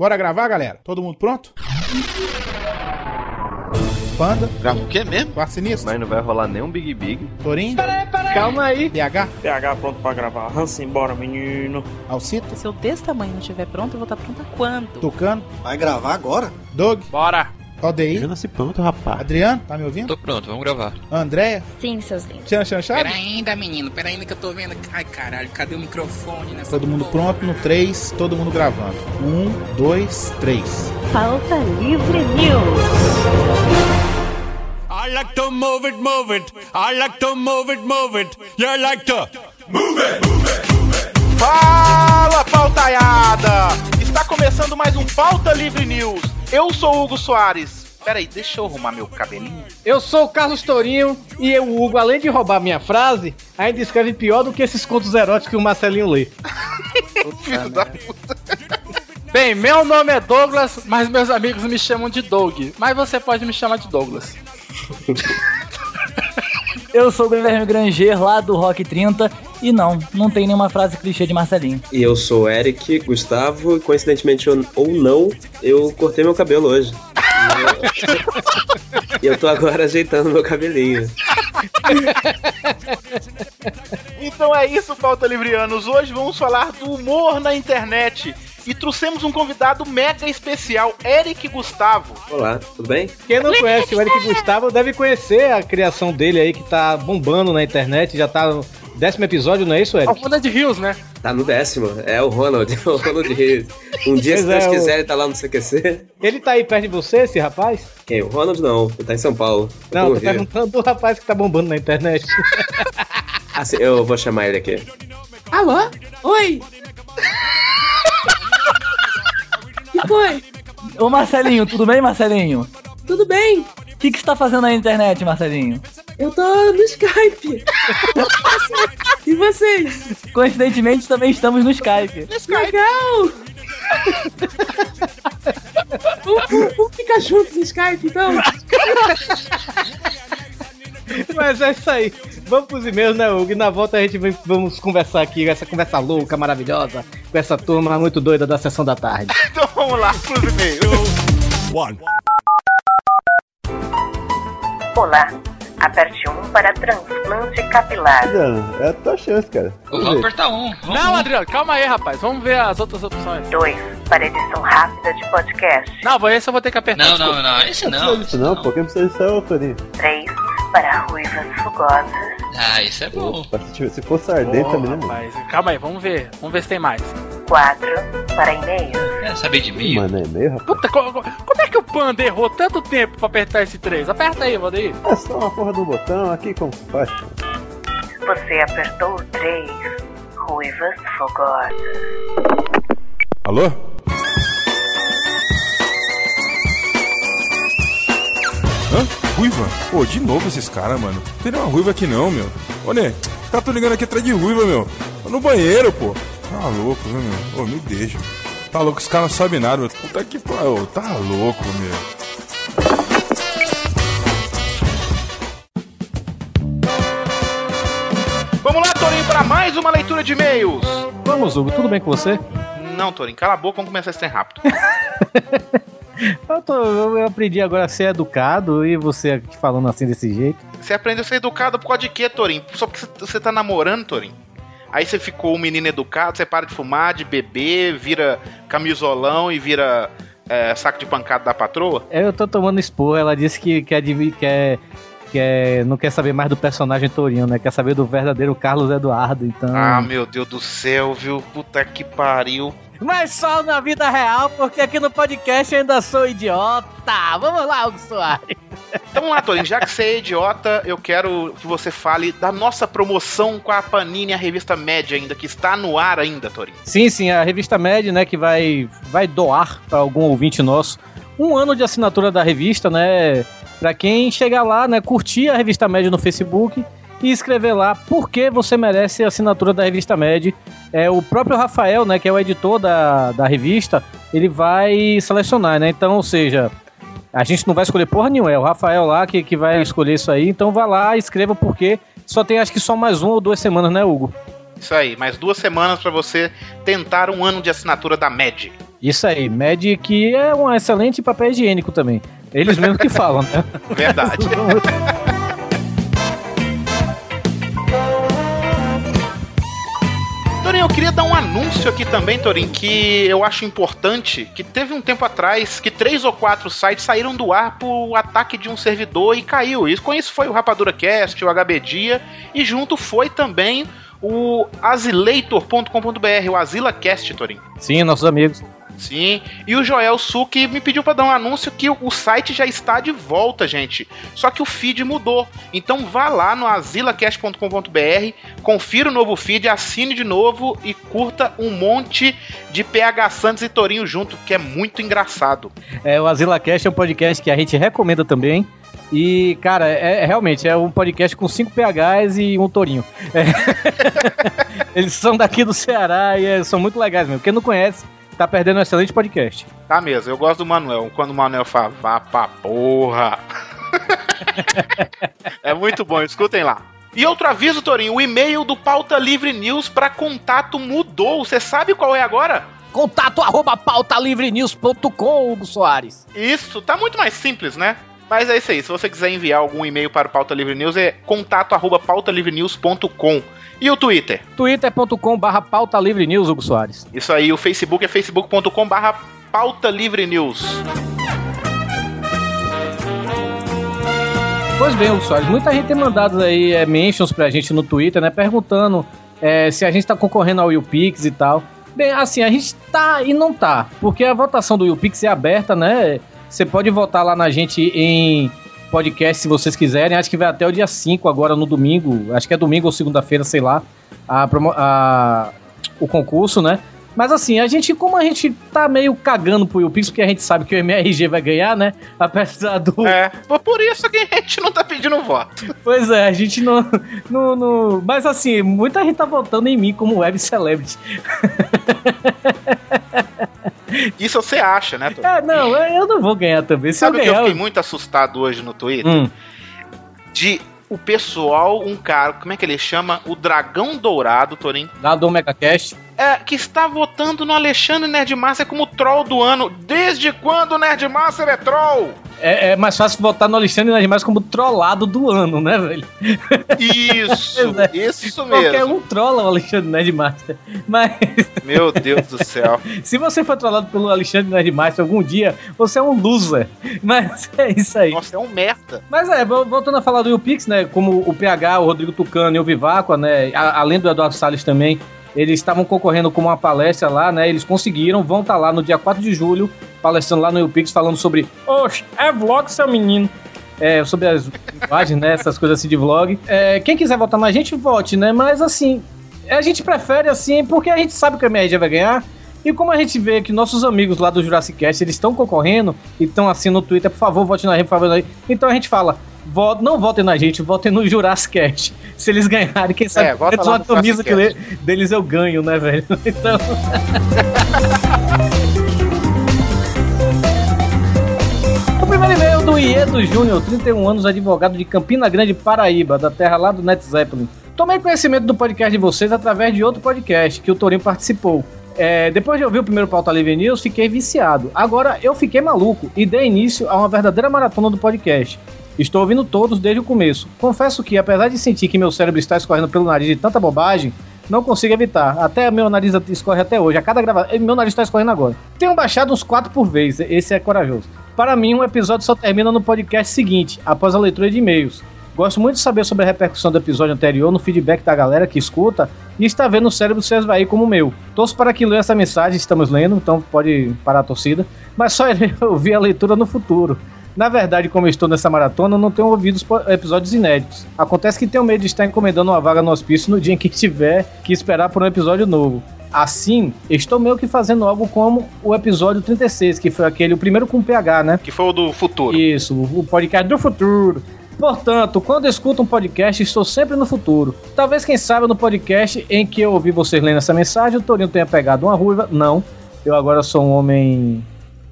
Bora gravar, galera? Todo mundo pronto? Panda, Grava o quê mesmo? Quarto Sinistro, Mas não vai rolar nenhum Big Big. Torinho, Calma aí. DH, PH pronto pra gravar. Hansen, bora, menino. Alcito, Se eu desse tamanho não estiver pronto, eu vou estar pronta quando? Tucano, Vai gravar agora? Doug, Bora. ODI, nasci pronto, rapaz. Adriano, tá me ouvindo? Tô pronto, vamos gravar. Andréia, Sim, seus lindos. Tchan Chan Chave? Pera ainda, menino, pera ainda que eu tô vendo. Ai, caralho, cadê o microfone nessa Todo mundo porra? pronto no 3, todo mundo gravando. 1, 2, 3. Pauta Livre News. I like to move it, move it. I like to move it, move it. You like to. Fala, pautaiada! Está começando mais um Pauta Livre News. Eu sou o Hugo Soares. Peraí, deixa eu arrumar meu cabelinho. Eu sou o Carlos Tourinho e eu, o Hugo, além de roubar minha frase, ainda escreve pior do que esses contos eróticos que o Marcelinho lê. Filho da puta. Bem, meu nome é Douglas, mas meus amigos me chamam de Doug. Mas você pode me chamar de Douglas. Eu sou o Guilherme Granger, lá do Rock 30, e não, não tem nenhuma frase clichê de Marcelinho. E eu sou o Eric Gustavo, e coincidentemente ou- ou não, eu cortei meu cabelo hoje. E eu tô agora ajeitando meu cabelinho. Então é isso, Pauta Livrianos. Hoje vamos falar do humor na internet. E trouxemos um convidado mega especial, Eric Gustavo. Olá, tudo bem? Quem não conhece o Eric Gustavo deve conhecer a criação dele aí, que tá bombando na internet, já tá no décimo episódio, não é isso, É o Eric? Ronald Rios, né? Tá no décimo, é o Ronald, o Ronald Reis. Um dia, se Pois é, Deus o- quiser, ele tá lá no CQC. Ele tá aí perto de você, esse rapaz? Quem? O Ronald não, ele tá em São Paulo. Eu Não, tô Rio. perguntando do rapaz que tá bombando na internet. Ah, sim, eu vou chamar ele aqui. Alô? Oi? que foi? Ô Marcelinho, tudo bem, Marcelinho? Tudo bem? O que, que você tá fazendo na internet, Marcelinho? Eu tô no Skype. e vocês? Coincidentemente, também estamos no Skype. Legal! vamos, vamos ficar juntos no Skype, então? Mas é isso aí. Vamos pros e-mails, né, Hugo? E na volta a gente vai, vamos conversar aqui, essa conversa louca, maravilhosa, com essa turma muito doida da sessão da tarde. Vamos lá pros e-mails. One. Olá. Aperte 1 para transplante capilar. É a tua chance, cara. Vamos apertar um. Vamos Não, um. Adriano, calma aí, rapaz. Vamos ver as outras opções. 2 para edição rápida de podcast. Não, esse eu vou ter que apertar. Não, não, não. Esse Não não. precisa esse disso não, pô. Quem precisa disso é o Torinho. 3 para ruivas fugosas. Ah, esse é bom. Opa, se, fosse ardente Ô, também, né, rapaz, calma aí, vamos ver. Vamos ver se tem mais. 4 para e-mails. Quer saber de mim? Mano, é meio, rapaz. Puta, co- co- como é que o Panda errou tanto tempo pra apertar esse 3? Aperta aí, Valdeir. É só uma porra do botão aqui, como se faz? Você apertou o 3. Ruivas fogosas. Alô? Hã? Ruiva? Pô, de novo esses caras, mano. Não tem nenhuma ruiva aqui não, meu. Ô, Né, os caras tão ligando aqui atrás de ruiva, meu. Tô no banheiro, pô. Tá louco, viu, meu? Ô, me deixa. Tá louco, os caras não sabem nada, meu. Puta que pariu. Tá louco, meu. Vamos lá, Torinho, para mais uma leitura de e-mails. Vamos, Hugo, tudo bem com você? Não, Torinho, cala a boca, vamos começar esse trem rápido. Eu, tô- eu- aprendi agora a ser educado e você falando assim desse jeito. Você aprendeu a ser educado por causa de quê, Torinho? Só porque você- tá namorando, Torinho? Aí você ficou um menino educado, você para de fumar, de beber, vira camisolão e vira é, saco de pancada da patroa? Eu tô tomando expor, ela disse que quer, quer, quer, não quer saber mais do personagem Torinho, né? Quer saber do verdadeiro Carlos Eduardo, então... Ah, meu Deus do céu, viu? Puta que pariu. Mas só na vida real, porque aqui no podcast eu ainda sou idiota. Vamos lá, Hugo Soares. Então vamos lá, Torinho, já que você é idiota, eu quero que você fale da nossa promoção com a Panini, a revista média ainda, que está no ar ainda, Torinho. Sim, sim, a revista Med, né, que vai, vai doar para algum ouvinte nosso um ano de assinatura da revista, né, para quem chegar lá, né, curtir a revista Med no Facebook e escrever lá por que você merece a assinatura da revista Med. É o próprio Rafael, né, que é o editor da, da revista, ele vai selecionar, né? Então, ou seja, a gente não vai escolher porra nenhuma, é o Rafael lá que, que vai escolher isso aí. Então vá lá, escreva porque só tem acho que só mais uma ou duas semanas, né, Hugo? Isso aí, mais duas semanas para você tentar um ano de assinatura da MED. Isso aí, Med que é um excelente papel higiênico também. Eles mesmos que falam, né? Verdade. queria dar um anúncio aqui também, Torinho, que eu acho importante, que teve um tempo atrás que três ou quatro sites saíram do ar por ataque de um servidor e caiu. E com isso foi o Rapadura Cast, o HB Dia, e junto foi também o asileitor.com.br, o AsilaCast, Torinho. Sim, nossos amigos. Sim, e o Joel Suki me pediu para dar um anúncio que o site já está de volta, gente. Só que o feed mudou. Então vá lá no asilacast.com.br, confira o novo feed, assine de novo e curta um monte de PH Santos e Torinho junto, que é muito engraçado. É, o AsilaCast é um podcast que a gente recomenda também. E, cara, é, é- realmente é um podcast com 5 PHs e um tourinho. É. Eles são daqui do Ceará e é- são muito legais mesmo. Quem não conhece, tá perdendo um excelente podcast. Tá mesmo, eu gosto do Manuel. Quando o Manuel fala, vá pra porra. é muito bom, escutem lá. E outro aviso, Torinho, o e-mail do Pauta Livre News para contato mudou. Você sabe qual é agora? Contato arroba pautalivrenews.com, Hugo Soares. Isso, tá muito mais simples, né? Mas é isso aí, se você quiser enviar algum e-mail para o Pauta Livre News, é contato arroba pautalivrenews.com. E o Twitter? twitter.com barra pauta livre news, Hugo Soares. Isso aí, o Facebook é facebook.com barra pauta livre news. Pois bem, Hugo Soares, muita gente tem mandado aí é, mentions pra gente no Twitter, né? Perguntando é, se a gente tá concorrendo ao YouPix e tal. Bem, assim, a gente tá e não tá. Porque a votação do YouPix é aberta, né? Você pode votar lá na gente em podcast se vocês quiserem. Acho que vai até o dia 5 agora no domingo. Acho que é domingo ou segunda-feira, sei lá. A, a- o concurso, né? Mas assim, a gente, como a gente tá meio cagando pro YouPix, porque a gente sabe que o MRG vai ganhar, né? Apesar do. É, por isso que a gente não tá pedindo voto. Pois é, a gente não, não, não- Mas assim, muita gente tá votando em mim como web celebrity. Isso você acha, né, Torinho? É, não, eu não vou ganhar também. Se Sabe que eu fiquei muito assustado hoje no Twitter? Hum. De o pessoal, um cara, como é que ele chama? O Dragão Dourado, Torin. Lá do Omega Cast. É, que está votando no Alexandre Nerdmaster como troll do ano. Desde quando o Nerdmaster é troll? É, é mais fácil votar no Alexandre Nerdmaster como trollado do ano, né, velho? Isso, é. isso Qualquer mesmo. um trolla o Alexandre Nerdmaster. Mas Meu Deus do céu. se você for trollado pelo Alexandre Nerdmaster algum dia, você é um loser. Mas é isso aí. Nossa, é um merda. Mas é, vol- voltando a falar do YouPix, né? Como o PH, o Rodrigo Tucano e o Viváqua, né? além do Eduardo Salles também, eles estavam concorrendo com uma palestra lá, né? Eles conseguiram, vão estar lá no dia 4 de julho, palestrando lá no YouPix, falando sobre. Oxe, é vlog, seu menino. É, sobre as imagens, né? Essas coisas assim de vlog. É, quem quiser votar na gente, vote, né? Mas assim, a gente prefere assim, porque a gente sabe que a MRG vai ganhar. E como a gente vê que nossos amigos lá do Jurassic Cast, eles estão concorrendo, e estão assim no Twitter, por favor, vote na gente, por favor. Então a gente fala, vo- não votem na gente, votem no Jurassic Cast. Se eles ganharem, quem sabe É, eles uma camisa que lê- deles eu ganho, né, velho? Então... O primeiro e-mail do Iedo Júnior, 31 anos, advogado de Campina Grande, Paraíba, da terra lá do Net Zeppelin. Tomei conhecimento do podcast de vocês através de outro podcast que o Torinho participou. É, depois de ouvir o primeiro Pauta Livre News, fiquei viciado. Agora eu fiquei maluco e dei início a uma verdadeira maratona do podcast. Estou ouvindo todos desde o começo. Confesso que, apesar de sentir que meu cérebro está escorrendo pelo nariz de tanta bobagem, não consigo evitar. Até meu nariz escorre até hoje. A cada gravação. Meu nariz está escorrendo agora. Tenho baixado uns quatro por vez. Esse é corajoso. Para mim, um episódio só termina no podcast seguinte, após a leitura de e-mails. Gosto muito de saber sobre a repercussão do episódio anterior no feedback da galera que escuta e está vendo o cérebro se esvair como o meu. Torço para que leia essa mensagem, estamos lendo, então pode parar a torcida, mas só ouvir a leitura no futuro. Na verdade, como eu estou nessa maratona, eu não tenho ouvido os episódios inéditos. Acontece que tenho medo de estar encomendando uma vaga no hospício no dia em que tiver que esperar por um episódio novo. Assim, estou meio que fazendo algo como o episódio 36, que foi aquele, o primeiro com PH, né? Que foi o do futuro. Isso, o podcast do futuro. Portanto, quando escuto um podcast, estou sempre no futuro. Talvez, quem sabe, no podcast em que eu ouvi vocês lendo essa mensagem, o Torinho tenha pegado uma ruiva. Não, eu agora sou um homem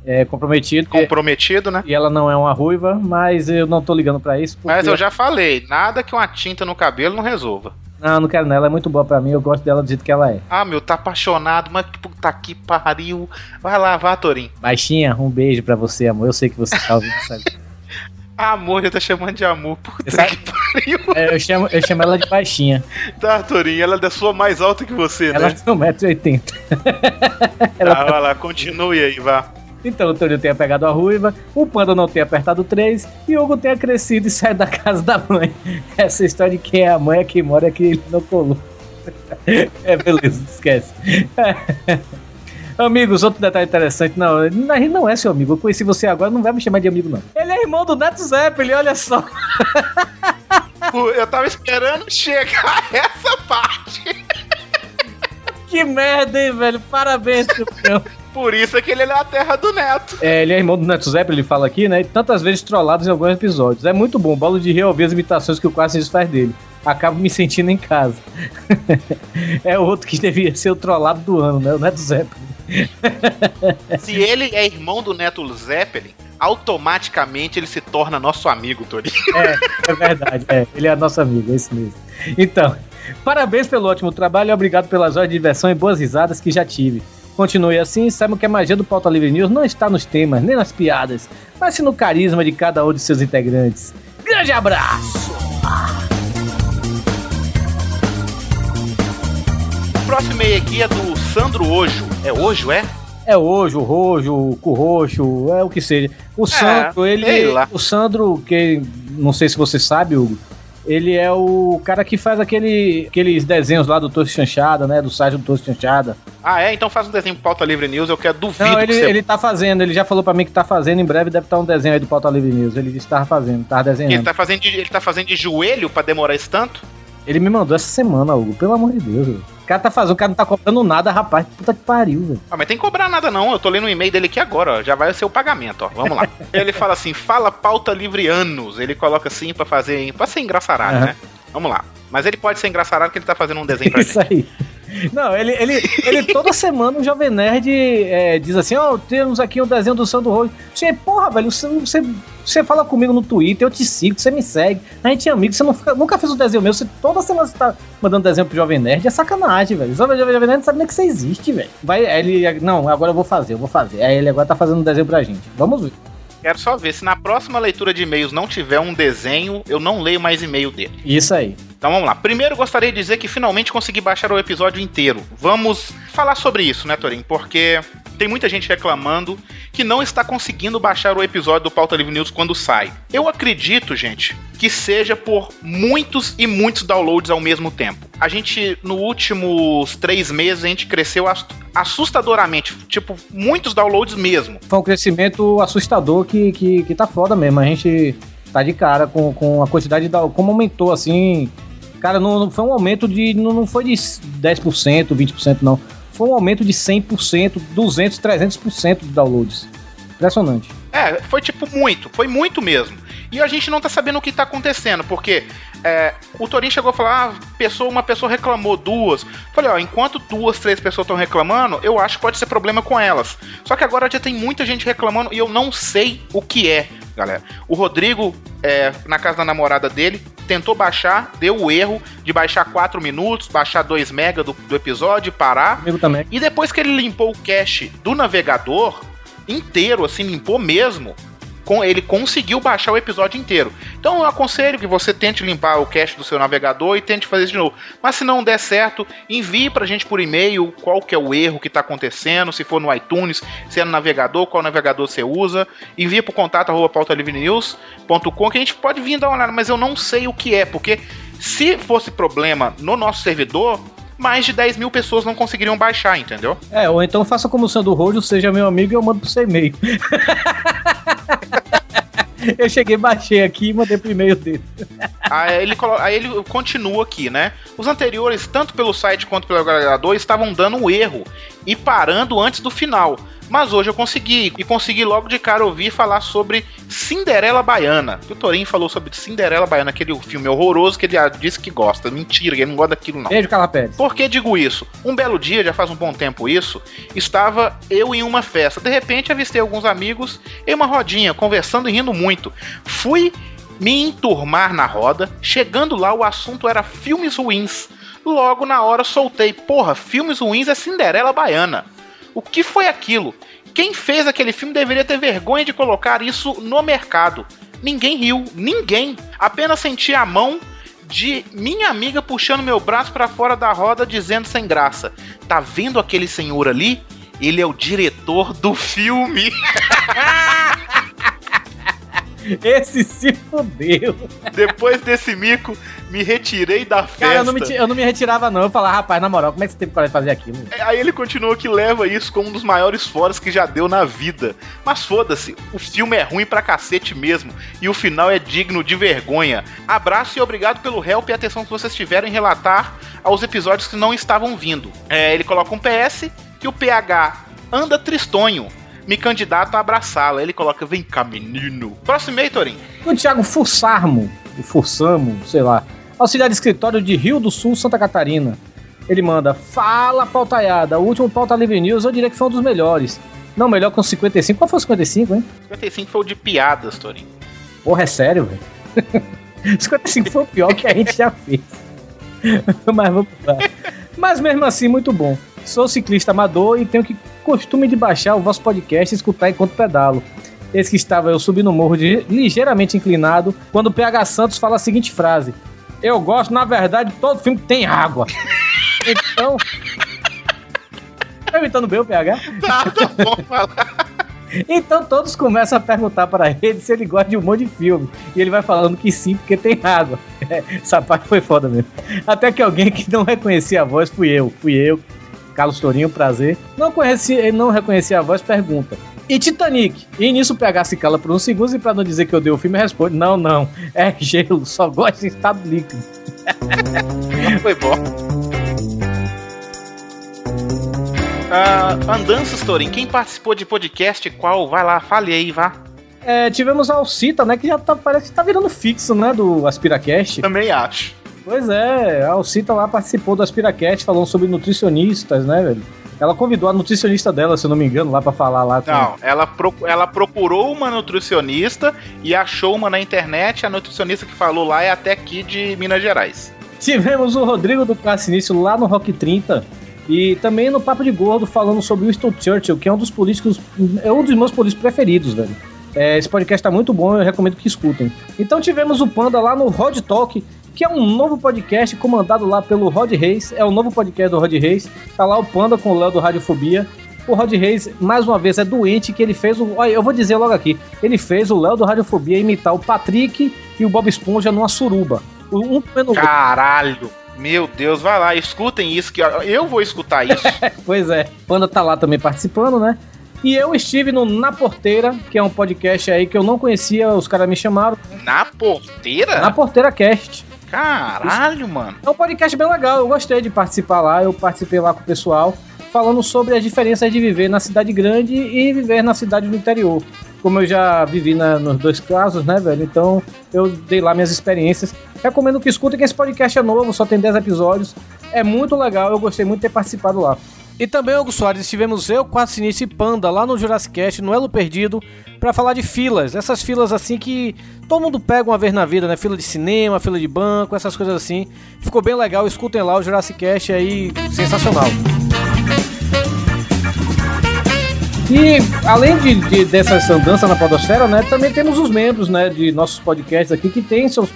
é, comprometido. Comprometido, né? E ela não é uma ruiva, mas eu não tô ligando pra isso. Mas eu já falei, nada que uma tinta no cabelo não resolva. Não, não quero não. Ela é muito boa pra mim. Eu gosto dela do jeito que ela é. Ah, meu, tá apaixonado, mas que puta que pariu. Vai lá, vá, Torinho. Baixinha, um beijo pra você, amor. Eu sei que você tá ouvindo isso aí. Amor, já tá chamando de amor. Puta Sabe- que pariu. É, eu, chamo, eu chamo ela de baixinha. Tá, Torinho, ela é da sua mais alta que você, Ela né? tem 1,80m. Tá, vai lá, continue aí, vá. Então o Torinho tenha pegado a ruiva, o Panda não tenha apertado 3 e o Hugo tenha crescido e saído da casa da mãe. Essa história de quem é a mãe é quem mora aqui ele não colou. É, beleza, esquece. Amigos, outro detalhe interessante, não, ele não é seu amigo. Eu conheci você agora, não vai me chamar de amigo, não. Ele é irmão do Neto Zeppelin, olha só. Eu tava esperando chegar essa parte. Que merda, hein, velho? Parabéns, campeão. Por isso é que ele é na terra do neto. É, ele é irmão do Neto Zeppelin, ele fala aqui, né? Tantas vezes trollados em alguns episódios. É muito bom, bolo de rir ouvir as imitações que o Quase faz dele. Acabo me sentindo em casa. é outro que devia ser o trollado do ano, né? O Neto Zeppelin. Se ele é irmão do neto Zeppelin, automaticamente ele se torna nosso amigo, Torinho. É, é verdade. É, ele é nosso amigo, é isso mesmo. Então, parabéns pelo ótimo trabalho e obrigado pelas horas de diversão e boas risadas que já tive. Continue assim saibam que a magia do Pauta Livre News não está nos temas, nem nas piadas, mas sim no carisma de cada um de seus integrantes. Grande abraço! O próximo e-mail aqui é do Sandro Ojo. É Ojo, é? É hoje, o rojo, o curroxo, é o que seja. O Sandro, ele. sei lá. O Sandro, que não sei se você sabe, Hugo, ele é o cara que faz aquele, aqueles desenhos lá do Toast Chanchada, né? Do site do Toast Chanchada. Ah, é? Então faz um desenho pro Pauta Livre News, eu quero duvido Não, que ele, você... ele tá fazendo, ele já falou pra mim que tá fazendo, em breve deve estar um desenho aí do Pauta Livre News. Ele disse que tava fazendo, tava desenhando. Ele tá fazendo de, ele tá fazendo de joelho pra demorar esse tanto? Ele me mandou essa semana, Hugo, pelo amor de Deus. velho. O cara tá fazendo, o cara não tá cobrando nada, rapaz. Puta que pariu, velho. Ah, mas tem que cobrar nada não, eu tô lendo o e-mail dele aqui agora, ó. já vai ser o pagamento, ó. Vamos lá. ele fala assim, fala pauta livre anos. Ele coloca assim pra fazer, pra ser engraçarado, Aham. né? Vamos lá. Mas ele pode ser engraçarado porque ele tá fazendo um desenho pra gente. Isso aí. Não, ele, ele, ele toda semana o Jovem Nerd é, diz assim: Ó, temos aqui um desenho do Sandro Rojo. Você, porra, velho, você, você, você fala comigo no Twitter, eu te sigo, você me segue. A gente é amigo, você fica- nunca fez um desenho meu. Você, toda semana você tá mandando desenho pro Jovem Nerd. É sacanagem, velho. O Jovem, Jovem Nerd não sabe nem que você existe, velho. Vai, ele, não, agora eu vou fazer, eu vou fazer. Aí ele agora tá fazendo um desenho pra gente. Vamos ver. Quero só ver, se na próxima leitura de e-mails não tiver um desenho, eu não leio mais e-mail dele. Isso aí. Então vamos lá. Primeiro gostaria de dizer que finalmente consegui baixar o episódio inteiro. Vamos falar sobre isso, né, Torin? Porque tem muita gente reclamando que não está conseguindo baixar o episódio do Pauta Livre News quando sai. Eu acredito, gente, que seja por muitos e muitos downloads ao mesmo tempo. A gente, nos últimos três meses, a gente cresceu ass- assustadoramente. Tipo, muitos downloads mesmo. Foi um crescimento assustador que, que, que tá foda mesmo. A gente tá de cara com, com a quantidade da. Como aumentou assim. Cara, não, não foi um aumento de. Não, não foi de 10%, 20%, não. Foi um aumento de 100%, 200%, 300% de downloads. Impressionante. É, foi tipo muito, foi muito mesmo. E a gente não tá sabendo o que tá acontecendo, porque é, o Torin chegou a falar, ah, pessoa, uma pessoa reclamou, duas. Falei, ó, enquanto duas, três pessoas estão reclamando, eu acho que pode ser problema com elas. Só que agora já tem muita gente reclamando e eu não sei o que é, galera. O Rodrigo, é, na casa da namorada dele, tentou baixar, deu o erro de baixar 4 minutos, baixar 2 mega do, do episódio e parar. Comigo também. E depois que ele limpou o cache do navegador inteiro, assim, limpou mesmo, ele conseguiu baixar o episódio inteiro. Então eu aconselho que você tente limpar o cache do seu navegador e tente fazer isso de novo. Mas se não der certo, envie pra gente por e-mail qual que é o erro que tá acontecendo, se for no iTunes, se é no navegador, qual navegador você usa. Envie pro contato arroba pautalivrenews.com que a gente pode vir dar uma olhada, mas eu não sei o que é, porque se fosse problema no nosso servidor, mais de 10 mil pessoas não conseguiriam baixar, entendeu? É, ou então faça como o Sandro Rojo, seja meu amigo e eu mando pro seu e-mail. eu cheguei, baixei aqui e mandei pro e-mail dele. Aí ele, aí ele continua aqui, né? Os anteriores, tanto pelo site quanto pelo agregador, estavam dando um erro e parando antes do final. Mas hoje eu consegui, e consegui logo de cara ouvir falar sobre Cinderela Baiana. O Torinho falou sobre Cinderela Baiana, aquele filme horroroso que ele disse que gosta. Mentira, ele não gosta daquilo não. Beijo. Por que digo isso? Um belo dia, já faz um bom tempo isso, estava eu em uma festa. De repente avistei alguns amigos em uma rodinha, conversando e rindo muito. Fui me enturmar na roda. Chegando lá, o assunto era filmes ruins. Logo na hora soltei: Porra, filmes ruins é Cinderela Baiana. O que foi aquilo? Quem fez aquele filme deveria ter vergonha de colocar isso no mercado. Ninguém riu, ninguém. Apenas senti a mão de minha amiga puxando meu braço para fora da roda, dizendo sem graça: Tá vendo aquele senhor ali? Ele é o diretor do filme. Esse se fudeu. Depois desse mico, me retirei da festa. Cara, eu não, me, eu não me retirava, não. Eu falava, rapaz, na moral, como é que você teve coragem de fazer aquilo? Aí ele continua que leva isso como um dos maiores foras que já deu na vida. Mas foda-se, o filme é ruim pra cacete mesmo. E o final é digno de vergonha. Abraço e obrigado pelo help e atenção que vocês tiveram em relatar aos episódios que não estavam vindo. É, ele coloca um PS que o PH anda tristonho. Me candidato a abraçá-la. Ele coloca, vem cá, menino. Próximo aí, Torin. O Thiago Fussarmo, o sei lá, auxiliar de escritório de Rio do Sul, Santa Catarina. Ele manda, fala pautaiada, o último pauta livre news eu diria que foi um dos melhores. Não, melhor que o 55. Qual foi o 55, hein? 55 foi o de piadas, Torin. Porra, é sério, velho? 55 foi o pior que a gente já fez. Mas vamos lá. Mas mesmo assim, muito bom. Sou ciclista amador e tenho que costume de baixar o vosso podcast e escutar enquanto pedalo. Esse que estava eu subindo o morro de, ligeiramente inclinado quando o PH Santos fala a seguinte frase: Eu gosto, na verdade, de todo filme que tem água. Então. Tá imitando bem o PH? Tá, tá bom falar. Então todos começam a perguntar para ele se ele gosta de um monte de filme. E ele vai falando que sim, porque tem água. Essa parte foi foda mesmo. Até que alguém que não reconhecia a voz fui eu. Fui eu, Carlos Torinho, prazer. Não conheci, não reconhecia a voz, pergunta. E Titanic? E nisso o PH se cala por uns segundos e pra não dizer que eu dei o filme, responde: Não, não, é gelo, só gosto em estado líquido. Foi bom. Ah, Andanças, Torin. Quem participou de podcast qual? Vai lá, fale aí, vá. É, tivemos a Alcita, né? Que já tá, parece que tá virando fixo, né? Do Aspiracast. Também acho. Pois é, a Alcita lá participou do Aspiracast falando sobre nutricionistas, né, velho? Ela convidou a nutricionista dela, se eu não me engano, lá pra falar lá. com- Não, ela, pro- ela procurou uma nutricionista e achou uma na internet. A nutricionista que falou lá é até aqui de Minas Gerais. Tivemos o Rodrigo do Cassinício lá no Rock 30 e também no Papo de Gordo falando sobre o Winston Churchill, que é um dos políticos, é um dos meus políticos preferidos, velho. É, esse podcast tá muito bom, eu recomendo que escutem. Então tivemos o Panda lá no Rod Talk, que é um novo podcast comandado lá pelo Rod Reis, é o novo podcast do Rod Reis. Tá lá o Panda com o Léo do Radiofobia. O Rod Reis, mais uma vez, é doente que ele fez o. Olha, eu vou dizer logo aqui. Ele fez o Léo do Radiofobia imitar o Patrick e o Bob Esponja numa suruba. Um comendo. Caralho! Meu Deus, vai lá, escutem isso, que eu vou escutar isso. Pois é, Panda tá lá também participando, né? E eu estive no Na Porteira, que é um podcast aí que eu não conhecia, os caras me chamaram. Na porteira? Na Porteira Cast. Caralho, mano. É um podcast bem legal, eu gostei de participar lá, eu participei lá com o pessoal, falando sobre as diferenças de viver na cidade grande e viver na cidade do interior. Como eu já vivi na- nos dois casos, né, velho? Então eu dei lá minhas experiências. Recomendo que escutem, que esse podcast é novo, só tem 10 episódios. É muito legal, eu gostei muito de ter participado lá. E também, Hugo Soares, estivemos eu, Quatro Sinistro e Panda lá no Jurassic Cast, no Elo Perdido, pra falar de filas. Essas filas assim que todo mundo pega uma vez na vida, né? Fila de cinema, fila de banco, essas coisas assim. Ficou bem legal, escutem lá o Jurassic Cast aí, sensacional. E além de, de dessas andanças na podosfera, né, também temos os membros, né, de nossos podcasts aqui que tem seus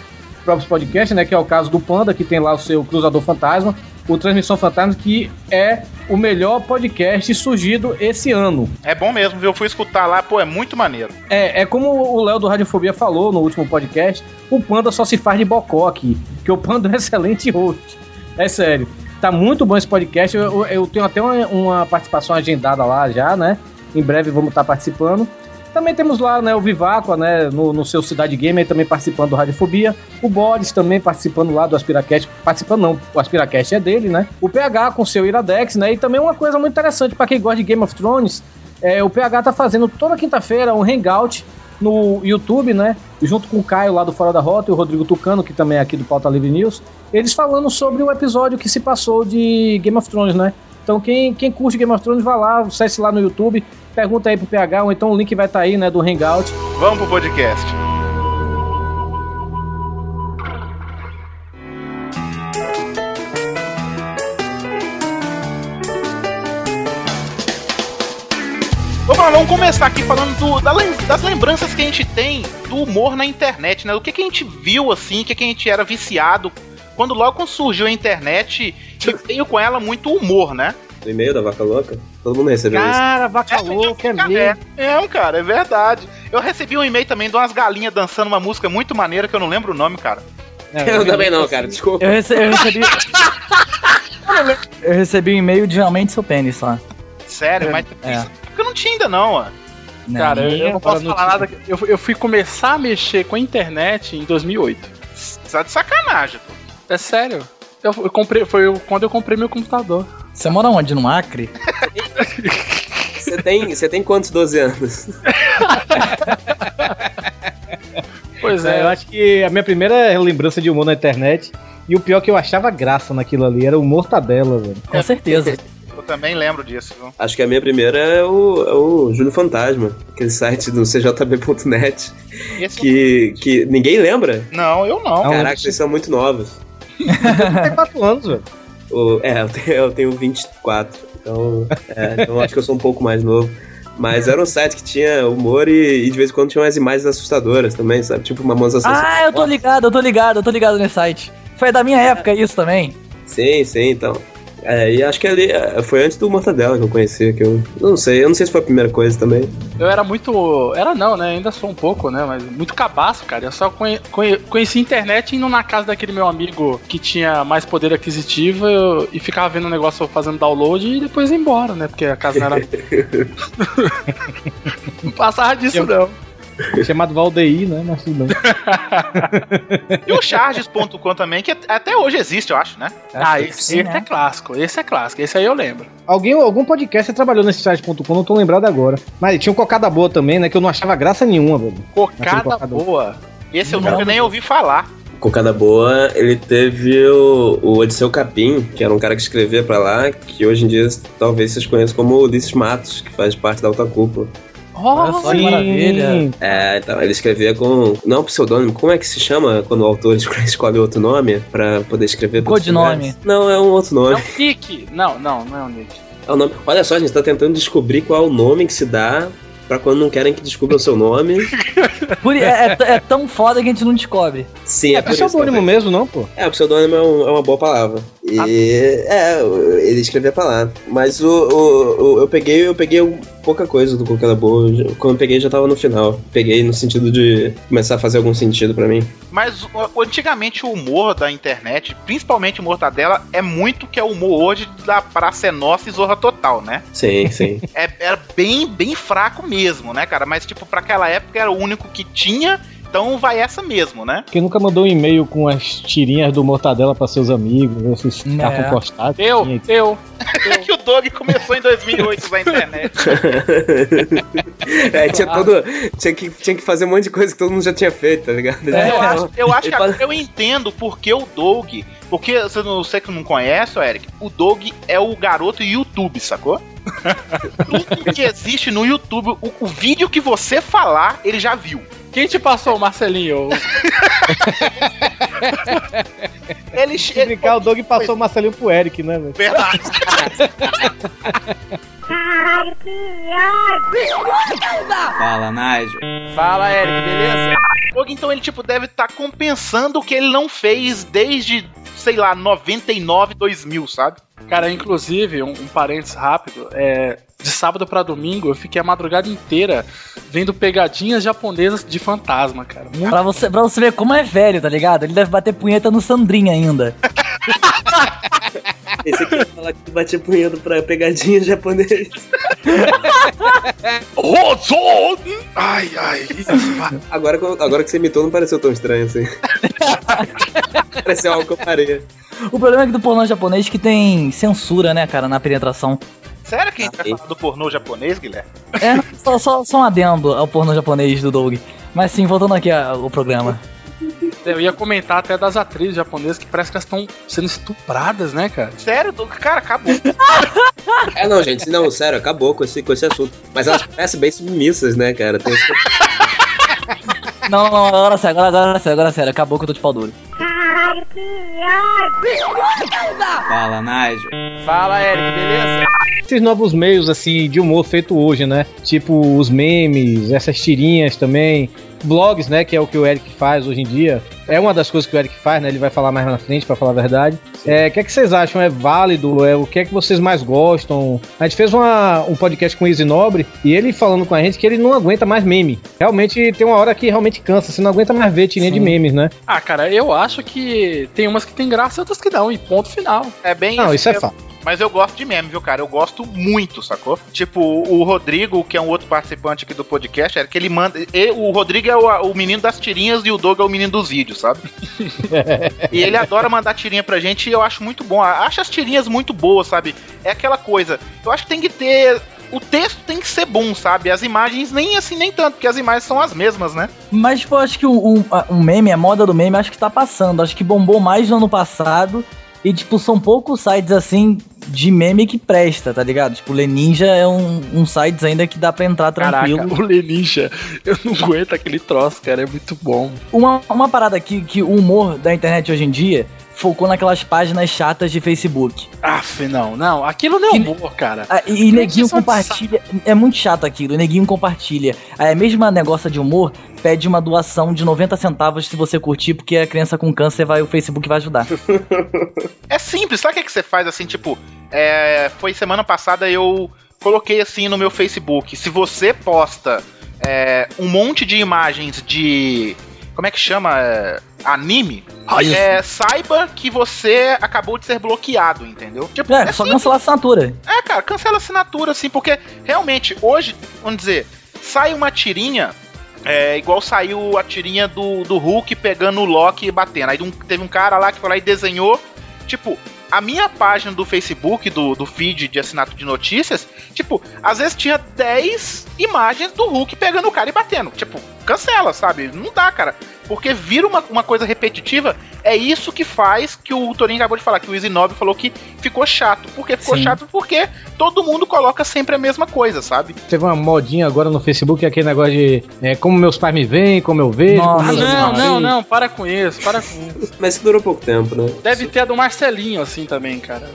próprios podcasts, né, que é o caso do Panda, que tem lá o seu Cruzador Fantasma, o Transmissão Fantasma, que é o melhor podcast surgido esse ano. É bom mesmo, viu? Eu fui escutar lá, pô, é muito maneiro. É, é como o Léo do Radiofobia falou no último podcast, o Panda só se faz de bocó aqui, que o Panda é um excelente host. É sério. Tá muito bom esse podcast, eu, eu- tenho até uma, uma participação agendada lá já, né? Em breve vamos estar participando. Também temos lá né, o Viváqua, né, no, no seu Cidade Gamer, também participando do Radiofobia. O Boris também participando lá do Aspiracast. Participando não, o Aspiracast é dele, né? O PH com seu Iradex, né? E também uma coisa muito interessante para quem gosta de Game of Thrones. É, o PH tá fazendo toda quinta-feira um hangout no YouTube, né? Junto com o Caio lá do Fora da Rota e o Rodrigo Tucano, que também é aqui do Pauta Livre News. Eles falando sobre o episódio que se passou de Game of Thrones, né? Então quem, quem curte Game of Thrones, vai lá, acesse lá no YouTube, Pergunta aí pro PH, ou então o link vai estar tá aí, né, do Hangout. Vamos pro podcast. Vamos lá, vamos começar aqui falando do, da, das lembranças que a gente tem do humor na internet, né? O que, que a gente viu, assim, o que, que a gente era viciado quando logo surgiu a internet, veio com ela muito humor, né? No e-mail da vaca louca? Todo mundo recebeu isso. Cara, vaca louca, é mesmo. É, é, cara, é verdade. Eu recebi um e-mail também de umas galinhas dançando uma música muito maneira que eu não lembro o nome, cara. Eu também não, cara, desculpa. Eu, rece- eu recebi. eu recebi um e-mail de aumente seu pênis lá. Sério, mas É. porque eu não tinha ainda não, ó. Cara, eu, eu não posso falar nada. Eu, eu fui começar a mexer com a internet em 2008. Tá de sacanagem, pô. É sério. Eu, eu comprei, foi quando eu comprei meu computador. Você mora onde? No Acre? Você tem, você tem quantos 12 anos? Pois É, é. eu acho que a minha primeira lembrança de humor na internet. E o pior que eu achava graça naquilo ali era o Mortadela, velho. Com certeza. Eu também lembro disso, viu? Acho que a minha primeira é o, é o Júlio Fantasma, aquele site do cjb.net que, que ninguém lembra. Não, eu não. Caraca, vocês são muito novos. Tem 4 anos, velho. O- é, eu tenho, eu tenho 24, então, é, então acho que eu sou um pouco mais novo. Mas era um site que tinha humor e, e de vez em quando tinha umas imagens assustadoras também, sabe? Tipo uma moça Ah, eu tô ligado, eu tô ligado, eu tô ligado nesse site. Foi da minha época isso também. Sim, sim, então. É, e acho que ali é, foi antes do Mortadela que eu conheci, que eu não sei, eu não sei se foi a primeira coisa também. Eu era muito. Era não, né? Ainda sou um pouco, né? Mas muito cabaço, cara. Eu só conhe, conhe- conheci a internet indo na casa daquele meu amigo que tinha mais poder aquisitivo eu- e ficava vendo o negócio fazendo download e depois ia embora, né? Porque a casa não era. não passava disso, não. Chamado Valdeir, né? Mas tudo bem. E o Charges.com também, que até hoje existe, eu acho, né? Ah, que esse, sim, esse né? é clássico. Esse é clássico. Esse aí eu lembro. Alguém, algum podcast trabalhou nesse site.com, não tô lembrado agora. Mas tinha um cocada boa também, né? Que eu não achava graça nenhuma, velho. Cocada cocada boa. Esse eu Não, nunca nem ouvi falar. Cocada Boa, ele teve o, o Odisseu Capim, que era um cara que escrevia pra lá, que hoje em dia talvez vocês conheçam como Ulisses Matos, que faz parte da Alta Cúpula. Olha só que maravilha. É, então, ele escrevia com. Não um pseudônimo, como é que se chama quando o autor escolhe outro nome pra poder escrever Codinome. Não, é um outro É nome. um Nick. Não, não, não é um Nick. É o nome. Olha só, a gente tá tentando descobrir qual é o nome que se dá pra quando não querem que descubra o seu nome. Por- é, é é tão foda que a gente não descobre. Sim, é, É pseudônimo mesmo, não, pô? É, o pseudônimo é, um- é uma boa palavra. E é, ele escrevia pra lá. Mas o, o- o- eu peguei, eu peguei pouca coisa do Cocada Boa. Quando eu peguei já tava no final. Peguei no sentido de começar a fazer algum sentido pra mim. Mas antigamente o humor da internet, principalmente o Mortadela, é muito que é o humor hoje da Praça é Nossa e Zorra Total, né? Sim, sim. É, era bem, bem fraco mesmo, né, cara? Mas, tipo, pra aquela época era o único que tinha, então vai essa mesmo, né? Quem nunca mandou um e-mail com as tirinhas do Mortadela pra seus amigos, esses Né. cartão postados? Eu, Tinha- eu. que o Doug começou em 2008 na internet. É, tinha todo. Tinha que, tinha que fazer um monte de coisa que todo mundo já tinha feito, tá ligado? É, eu acho, eu acho que fala- agora eu entendo porque o Doug. Porque você não você que não conhece, Eric, o Doug é o garoto YouTube, sacou? Tudo que existe no YouTube, o, o vídeo que você falar, ele já viu. Quem te passou, Marcelinho? Ele Se brincar, o Doug passou o Marcelinho pro Eric, né, velho? Verdade. Fala, Nigel. Fala, Eric, beleza? Doug, então ele tipo deve estar compensando o que ele não fez desde, sei lá, 99, 2000, sabe? Cara, inclusive, um, um parênteses rápido, é, de sábado pra domingo eu fiquei a madrugada inteira vendo pegadinhas japonesas de fantasma, cara. Muito Pra você, pra você ver como é velho, tá ligado? Ele deve bater punheta no Sandrinha ainda. Esse aqui ia falar que tu batia punhado pra pegadinha japonês. Ai, ai. Agora, que eu- agora que você imitou, não pareceu tão estranho assim. Pareceu algo que eu faria. O problema é que do pornô japonês que tem censura, né, cara, na penetração. Sério que a gente vai falar do pornô japonês, Guilherme? É, só, só, só um adendo ao pornô japonês do Doug. Mas sim, voltando aqui ao programa. Eu ia comentar até das atrizes japonesas que parece que elas estão sendo estupradas, né, cara? Sério, Doug? Cara, acabou. É, não, gente, não, sério, acabou com esse, com esse assunto. Mas elas parecem bem submissas, né, cara? Tem Não, não, agora sério, agora, agora sério, agora sério. Acabou que eu tô de pau duro. Fala, Nigel. Fala, Eric, beleza? Esses novos meios, assim, de humor feito hoje, né? Tipo os memes, essas tirinhas também. Blogs, né? Que é o que o Eric faz hoje em dia. É uma das coisas que o Eric faz, né? Ele vai falar mais na frente, pra falar a verdade. É, o que é que vocês acham? É válido? É, o que é que vocês mais gostam? A gente fez uma, um podcast com o Easy Nobre e ele falando com a gente que ele não aguenta mais meme. Realmente tem uma hora que realmente cansa. Você não aguenta mais ver tirinha de memes, né? Ah, cara, eu acho que tem umas que tem graça e outras que não, e ponto final. É bem Não, isso é mesmo. fato. Mas eu gosto de meme, viu, cara? Eu gosto muito, sacou? Tipo, o Rodrigo, que é um outro participante aqui do podcast, é que ele manda. e- o Rodrigo é o, o menino das tirinhas e o Doug é o menino dos vídeos, sabe? e ele adora mandar tirinha pra gente e eu acho muito bom. Acho as tirinhas muito boas, sabe? É aquela coisa. Eu acho que tem que ter. O texto tem que ser bom, sabe? As imagens nem assim, nem tanto, porque as imagens são as mesmas, né? Mas, tipo, eu acho que o, o, a- o meme, a moda do meme, acho que tá passando. Acho que bombou mais no ano passado. E, tipo, são poucos sites assim de meme que presta, tá ligado? Tipo, o Leninja é um, um site ainda que dá pra entrar tranquilo. Caraca, o Leninja, eu não aguento aquele troço, cara, é muito bom. Uma, uma parada aqui que o humor da internet hoje em dia focou naquelas páginas chatas de Facebook. Aff, não, não, aquilo não é humor, cara. Ah, e e neguinho compartilha. É muito chato aquilo. Neguinho compartilha. Aí a mesma negócio de humor pede uma doação de 90 centavos se você curtir, porque a criança com câncer vai, o Facebook vai ajudar. É simples, sabe o que, é que você faz assim, tipo, é, foi semana passada eu coloquei assim no meu Facebook, se você posta é, um monte de imagens de. Como é que chama? É, anime, Isso. é, saiba que você acabou de ser bloqueado, entendeu? Tipo, É, só cancelar a assinatura. é, cara, cancela a assinatura, assim, porque realmente, hoje, vamos dizer, sai uma tirinha, é, igual saiu a tirinha do, do Hulk pegando o Loki e batendo. Aí um- teve um cara lá que foi lá e desenhou, tipo, a minha página do Facebook, do, do feed de assinatura de notícias, tipo, às vezes tinha 10 imagens do Hulk pegando o cara e batendo. Tipo, cancela, sabe? Não dá, cara. Porque vira uma, uma coisa repetitiva, é isso que faz que o Torinho acabou de falar, que o Easy Nobre falou que ficou chato. Por que ficou Sim. chato? Porque todo mundo coloca sempre a mesma coisa, sabe? Teve uma modinha agora no Facebook, aquele negócio de é, como meus pais me veem, como eu vejo. Ah, como não, não, não, para com isso, para com isso. Mas que durou pouco tempo, né? Deve ter a do Marcelinho assim também, cara.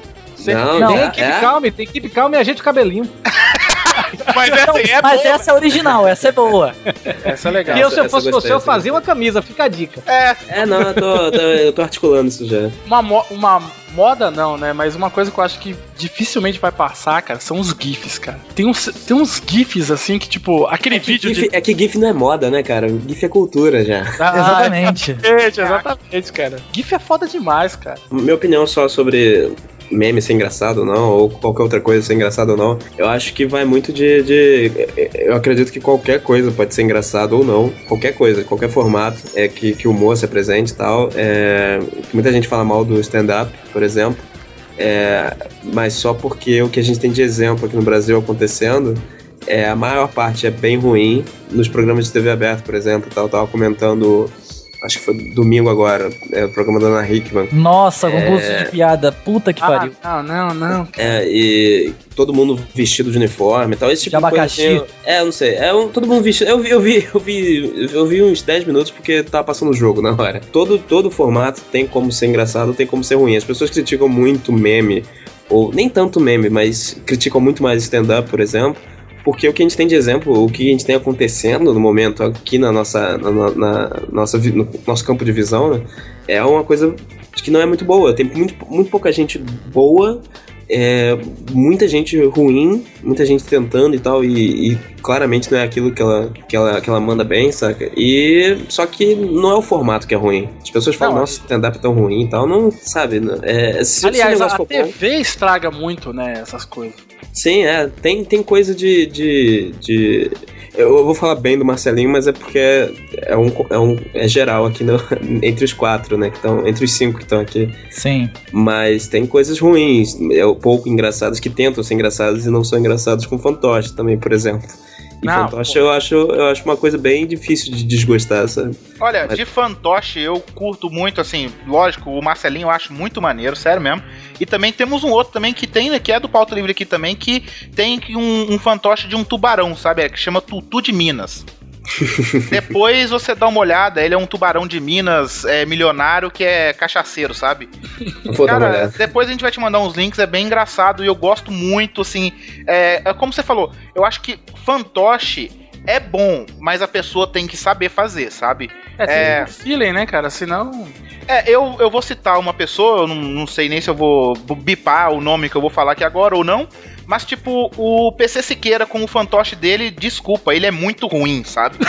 Não, Tem é- equipe é? calma, tem equipe calma e ajeita o cabelinho. Mas essa aí é Mas essa é original, essa é boa. Essa é legal. E eu, se eu fosse você, eu fazia uma camisa, fica a dica. É, É, não, eu tô, tô- eu tô articulando isso já. Uma, mo- uma moda não, né? Mas uma coisa que eu acho que dificilmente vai passar, cara, são os GIFs, cara. Tem uns, tem uns GIFs assim que, tipo, aquele vídeo GIF, de. É que GIF não é moda, né, cara? GIF é cultura já. Ah, Exatamente. Exatamente, exatamente, cara. GIF é foda demais, cara. Minha opinião só sobre meme ser engraçado ou não, ou qualquer outra coisa ser engraçado ou não, eu acho que vai muito de, de- Eu acredito que qualquer coisa pode ser engraçado ou não. Qualquer coisa, qualquer formato é que, que o humor se apresente e tal. É, muita gente fala mal do stand-up, por exemplo. É, mas só porque o que a gente tem de exemplo aqui no Brasil acontecendo, é, a maior parte é bem ruim. Nos programas de TV aberta, por exemplo, tal, tava comentando, acho que foi domingo agora, é, o programa da Ana Hickman. Nossa, concurso É. de piada. Puta que pariu. Ah, não, não, não. É, e todo mundo vestido de uniforme e tal. Esse tipo De de, coisa, abacaxi. assim, é, não sei. É um, todo mundo vestido. Eu vi, eu vi, eu vi, eu vi uns 10 minutos porque tava passando o jogo na hora. Todo, todo formato tem como ser engraçado, tem como ser ruim. As pessoas criticam muito meme, ou nem tanto meme, mas criticam muito mais stand-up, por exemplo. Porque o que a gente tem de exemplo, o que a gente tem acontecendo no momento aqui na nossa, na, na- na nossa, no nosso campo de visão, né, é uma coisa que não é muito boa. Tem muito, muito pouca gente boa é, muita gente ruim, muita gente tentando e tal, e, e claramente não é aquilo que ela, que, ela, que ela manda bem, saca? E só que não é o formato que é ruim. As pessoas falam, Não, nossa, stand-up é tão ruim e tal, não sabe, né? É, se, se Aliás, negócio a bom- TV estraga muito, né, essas coisas. Sim, é. Tem, tem coisa de, de, de- Eu vou falar bem do Marcelinho, mas é porque é, é um, é um. É geral aqui no- entre os quatro, né? Que estão. Entre os cinco que estão aqui. Sim. Mas tem coisas ruins, é, pouco engraçadas que tentam ser engraçadas e não são engraçadas com fantoche também, por exemplo. E Não, fantoche eu acho, eu acho uma coisa bem difícil de desgostar, sabe? Olha, Mas- de fantoche eu curto muito, assim, lógico, o Marcelinho eu acho muito maneiro, sério mesmo. E também temos um outro também que tem, né, que é do Pauta Livre aqui também, que tem um, um fantoche de um tubarão, sabe? É, que chama Tutu de Minas. Depois você dá uma olhada, ele é um tubarão de Minas é, milionário que é cachaceiro, sabe? Vou dar uma Cara, olhada. depois a gente vai te mandar uns links, é bem engraçado e eu gosto muito, assim. É, é como você falou, eu acho que fantoche é bom, mas a pessoa tem que saber fazer, sabe? É, um feeling, né, cara? Senão. É, eu, eu vou citar uma pessoa, eu não, não sei nem se eu vou bipar o nome que eu vou falar aqui agora ou não, mas tipo, o PC Siqueira com o fantoche dele, desculpa, ele é muito ruim, sabe?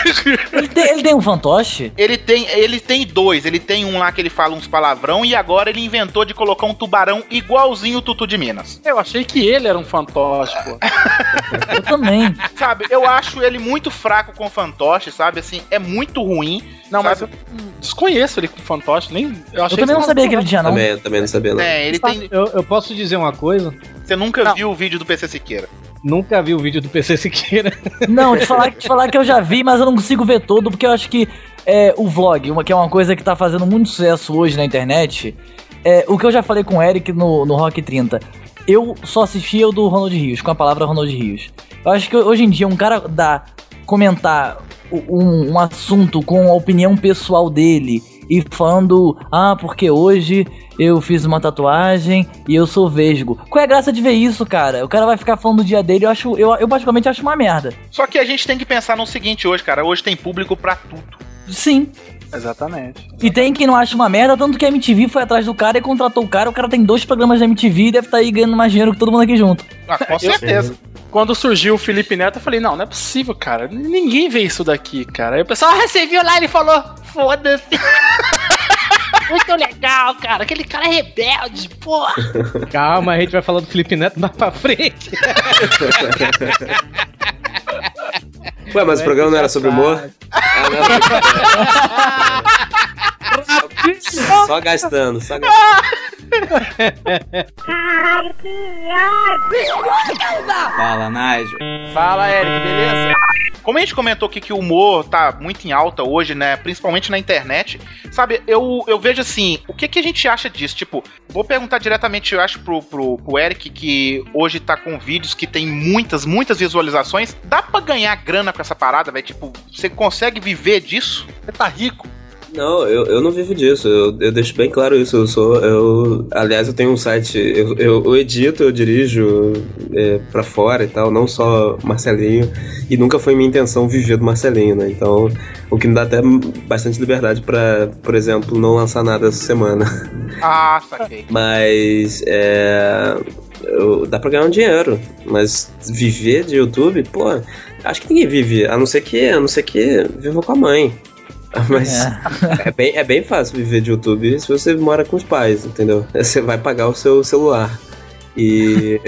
Ele tem, ele tem um fantoche? Ele tem, ele tem dois, ele tem um lá que ele fala uns palavrão e agora ele inventou de colocar um tubarão igualzinho o Tutu de Minas. Eu achei que ele era um fantoche, pô. Eu também. Sabe, eu acho ele muito fraco com fantoche, sabe? Assim, é muito ruim. Não, mas eu sabe? desconheço ele com fantoche, nem. Eu, achei Eu também não sabia que ele tinha, não. Também, também não sabia, não. É, ele tem. Eu, eu posso dizer uma coisa? Você nunca viu o vídeo do PC Siqueira. Nunca vi o vídeo do PC Siqueira. Não, te falar, te falar que eu já vi, mas eu não consigo ver todo, porque eu acho que é, o vlog, uma, que é uma coisa que tá fazendo muito sucesso hoje na internet, é, o que eu já falei com o Eric no, no Rock 30, eu só assistia o do Ronald Rios, com a palavra Ronald Rios. Eu acho que hoje em dia um cara dá, comentar um, um assunto com a opinião pessoal dele e falando, ah, porque hoje eu fiz uma tatuagem e eu sou vesgo. Qual é a graça de ver isso, cara? O cara vai ficar falando do dia dele, eu acho, eu, eu praticamente acho uma merda. Só que a gente tem que pensar no seguinte hoje, cara. Hoje tem público pra tudo. Sim. Exatamente. E tem quem não acha uma merda, tanto que a MTV foi atrás do cara e contratou o cara. O cara tem dois programas da MTV e deve estar aí ganhando mais dinheiro que todo mundo aqui junto. Ah, com certeza. Quando surgiu o Felipe Neto, eu falei, não, não é possível, cara. Ninguém vê isso daqui, cara. Aí o pessoal, ah, você viu lá, ele falou, foda-se. Muito legal, cara. Aquele cara é rebelde, porra. Calma, a gente vai falar do Felipe Neto mais pra frente. Ué, mas o programa não era sobre humor? Ah, não. só, só gastando, só gastando. Caralho, Fala, Nigel. Fala, Eric, beleza? Como a gente comentou aqui que o humor tá muito em alta hoje, né? Principalmente na internet. Sabe, eu, eu vejo assim, o que, que a gente acha disso? Tipo, vou perguntar diretamente, eu acho, pro, pro, pro Eric, que hoje tá com vídeos que tem muitas, muitas visualizações. Dá pra ganhar grana com essa parada, velho? Tipo, você consegue viver disso? Você tá rico? Não, eu, eu não vivo disso. Eu, eu deixo bem claro isso. Eu sou. Eu, aliás, eu tenho um site. Eu, eu, eu edito, eu dirijo é, pra fora e tal, não só Marcelinho. E nunca foi minha intenção viver do Marcelinho, né? Então, o que me dá até bastante liberdade pra, por exemplo, não lançar nada essa semana. Ah, saquei. Mas. É. eu- dá pra ganhar um dinheiro. Mas viver de YouTube, pô, acho que ninguém vive. A não ser que. A não ser que viva com a mãe. Mas é. bem, é bem fácil viver de YouTube se você mora com os pais, entendeu? Você vai pagar o seu celular e,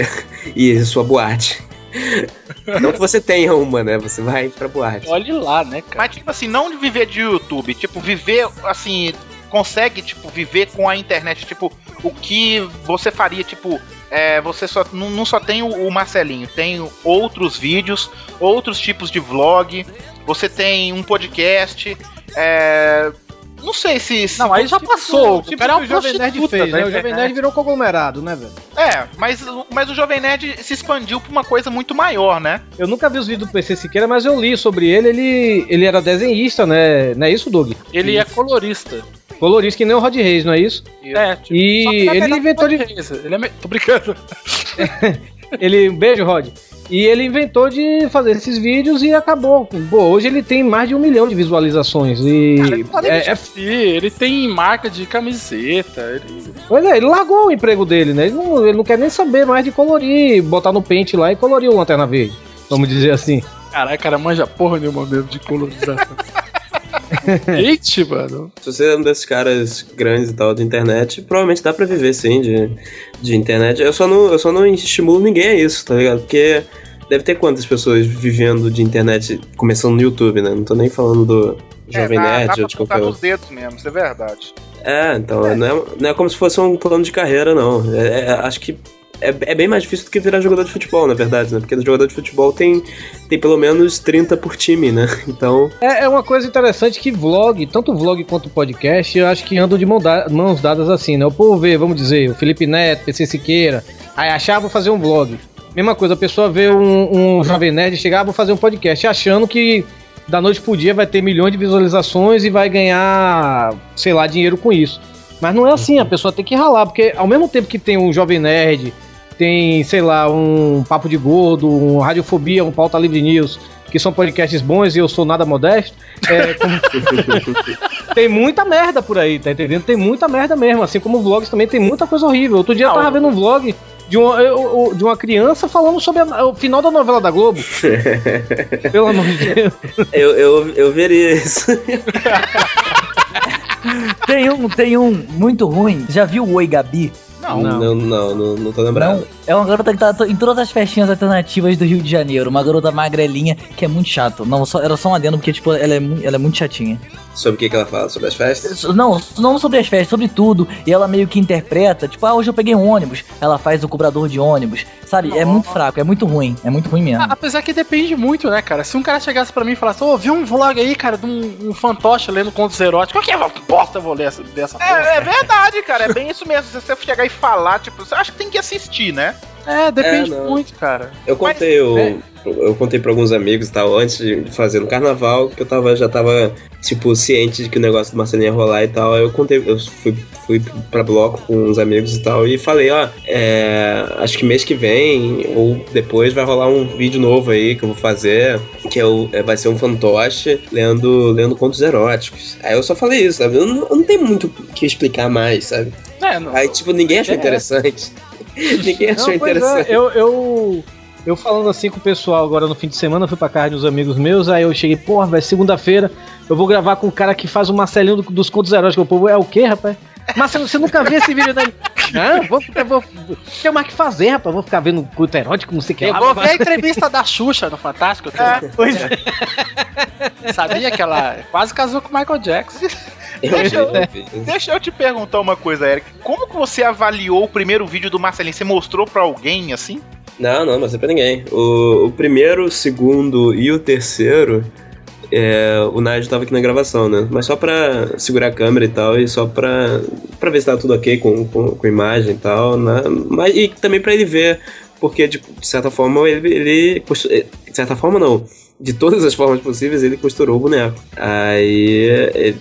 e sua boate. Não que você tenha uma, né? Você vai pra boate. Olhe lá, né, cara? Mas, tipo assim, não de viver de YouTube, tipo, viver, assim, consegue, tipo, viver com a internet, tipo, o que você faria, tipo, é, você só, não, não só tem o, o Marcelinho, tem outros vídeos, outros tipos de vlog, você tem um podcast, é, não sei se... se Não, aí já passou. Tipo o cara é um o Jovem Nerd prostituta fez, né? O Jovem. Nerd virou conglomerado, né, velho? É, mas, mas o Jovem Nerd se expandiu pra uma coisa muito maior, né? Eu nunca vi os vídeos do PC Siqueira, mas eu li sobre ele. Ele, ele era desenhista, né? Não é isso, Doug? Ele é colorista. Colorista que nem o Rod Reis, não é isso? É, tipo, E só que na ele verdade inventou de. é isso, Ele é me... Tô brincando. ele, um beijo, Rod. E ele inventou de fazer esses vídeos e acabou. Pô, hoje ele tem mais de um milhão de visualizações. E. é, é- Sim, ele tem marca de camiseta. Ele... Pois é, ele largou o emprego dele, né? Ele não, ele não quer nem saber mais de colorir, botar no pente lá e colorir o Lanterna Verde. Vamos dizer assim. Caralho, cara, manja porra nenhuma mesmo de colorização. Gente, mano. Se você é um desses caras grandes e tal da internet, provavelmente dá pra viver sim de, de internet. Eu só, não, eu só não estimulo ninguém a isso, tá ligado? Porque deve ter quantas pessoas vivendo de internet começando no YouTube, né? Não tô nem falando do Jovem é, dá, Nerd dá ou de qualquer outro. dedos mesmo, isso é verdade. É, então, Não, é, não é como se fosse um plano de carreira, não. É- é- acho que é, é bem mais difícil do que virar jogador de futebol, na verdade, né? Porque no jogador de futebol tem, tem pelo menos 30 por time, né? Então. É, é uma coisa interessante que vlog, tanto vlog quanto podcast, eu acho que andam de mão da- mãos dadas assim, né? O povo vê, vamos dizer, o Felipe Neto, PC Siqueira, aí achar, vou fazer um vlog. Mesma coisa, a pessoa vê um, um Jovem Nerd chegar, vou fazer um podcast, achando que da noite pro dia vai ter milhões de visualizações e vai ganhar, sei lá, dinheiro com isso. Mas não é assim, a pessoa tem que ralar, porque ao mesmo tempo que tem um Jovem Nerd, tem, sei lá, um Papo de Gordo, um Radiofobia, um Pauta Livre News, que são podcasts bons e eu sou nada modesto, é, como- tem muita merda por aí, tá entendendo? Tem muita merda mesmo, assim como vlogs também tem muita coisa horrível. Outro dia eu tava vendo um vlog de uma, eu- eu- de uma criança falando sobre a- o final da novela da Globo. Pelo amor de Deus. Eu, eu, eu veria isso. Tem um, tem um muito ruim. Já viu o Oi Gabi? Não, não, não, não, não tô lembrado. É uma garota que tá em todas as festinhas alternativas do Rio de Janeiro. Uma garota magrelinha que é muito chato. Não, só, era só um adendo porque, tipo, ela é, ela é muito chatinha. Sobre o que, que ela fala? Sobre as festas? Não, não sobre as festas, sobre tudo. E ela meio que interpreta, tipo, ah, hoje eu peguei um ônibus. Ela faz o cobrador de ônibus. Sabe? É muito fraco, é muito ruim. É muito ruim mesmo. Ah, Apesar que depende muito, né, cara? Se um cara chegasse pra mim e falasse, ô, vi um vlog aí, cara, de um, um fantoche lendo contos eróticos, qual que é bosta eu vou ler essa, dessa porra? É, é verdade, cara. É bem isso mesmo. Se você chegar e falar, tipo, você acha que tem que assistir, né? É, depende É, muito, cara. Eu contei, eu, é. eu contei pra alguns amigos e tal, antes de fazer no carnaval, que eu tava, já tava, tipo, ciente de que o negócio do Marcelinho ia rolar e tal. Aí eu contei, eu fui, fui pra bloco com uns amigos e tal, e falei, ó, é, acho que mês que vem, ou depois, vai rolar um vídeo novo aí que eu vou fazer, que é o, é, vai ser um fantoche lendo, lendo contos eróticos. Aí eu só falei isso, sabe? Eu não, eu não tenho muito o que explicar mais, sabe? É, não. Aí, tipo, ninguém achou É. interessante. ninguém achou Não, é, interessante. eu, eu, eu falando assim com o pessoal agora no fim de semana, fui pra casa de uns amigos meus, aí eu cheguei, porra, velho, segunda-feira eu vou gravar com o cara que faz o Marcelinho do- dos contos eróticos. O povo é o quê, rapaz? Marcelo, você nunca viu esse vídeo dele? Não, vou ficar, vou. Tem mais o que fazer, rapaz. Vou ficar vendo conto erótico, não sei o que. Eu vou ver a entrevista da Xuxa no Fantástico. É, pois é. Sabia que ela quase casou com o Michael Jackson. Deixa eu, deixa eu te perguntar uma coisa, Eric. Como que você avaliou o primeiro vídeo do Marcelinho? Você mostrou pra alguém, assim? Não, não, não sei pra ninguém. O, o primeiro, o segundo e o terceiro, é, o Nigel tava aqui na gravação, né? Mas só pra segurar a câmera e tal, e só pra, pra ver se tá tudo ok com, com, com imagem e tal, né? Mas, e também pra ele ver, porque de, de certa forma ele, ele. costu- De certa forma não. De todas as formas possíveis, ele costurou o boneco. Aí, ele-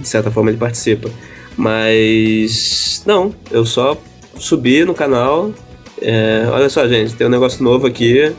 de certa forma, ele participa. Mas. Não, eu só subi no canal. é, olha só, gente, tem um negócio novo aqui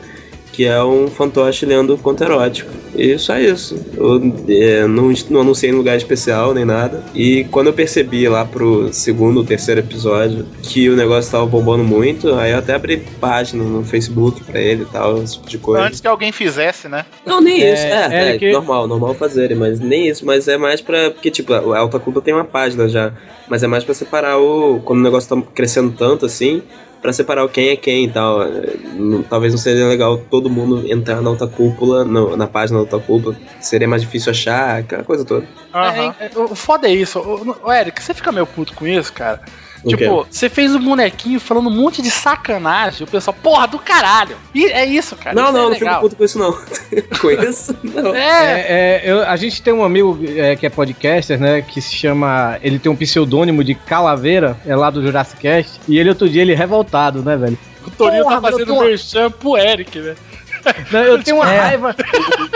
que é um fantoche lendo conto erótico. E só isso. Eu é, não, não anunciei em lugar especial nem nada. E quando eu percebi lá pro segundo ou terceiro episódio que o negócio tava bombando muito, aí eu até abri página no Facebook pra ele e tal, esse tipo de coisa. Antes que alguém fizesse, né? Não, nem É, isso. É, é é, que- normal, normal fazerem, mas nem isso. Mas é mais pra. Porque, tipo, a Alta Culpa tem uma página já. Mas é mais pra separar o. Quando o negócio tá crescendo tanto assim, pra separar o quem é quem e tal. É, Talvez não seja legal todo mundo entrar na Alta Cúpula, no- na página da Alta Cúpula. Seria mais difícil achar, aquela coisa toda. É, é, o foda é isso. O, o Eric, você fica meio puto com isso, cara? Tipo, você fez um bonequinho falando um monte de sacanagem. O pessoal, porra, do caralho. E é isso, cara. Não, isso não, é não fico legal. puto com isso, não. com isso? Não. É, é, eu- a gente tem um amigo é, que é podcaster, né? Que se chama. Ele tem um pseudônimo de Calaveira, é lá do Jurassic Cast. E ele outro dia ele é revoltado, né, velho? O Torinho tá fazendo eu tô- merchan pro Eric, né? Não, eu tenho uma É. raiva.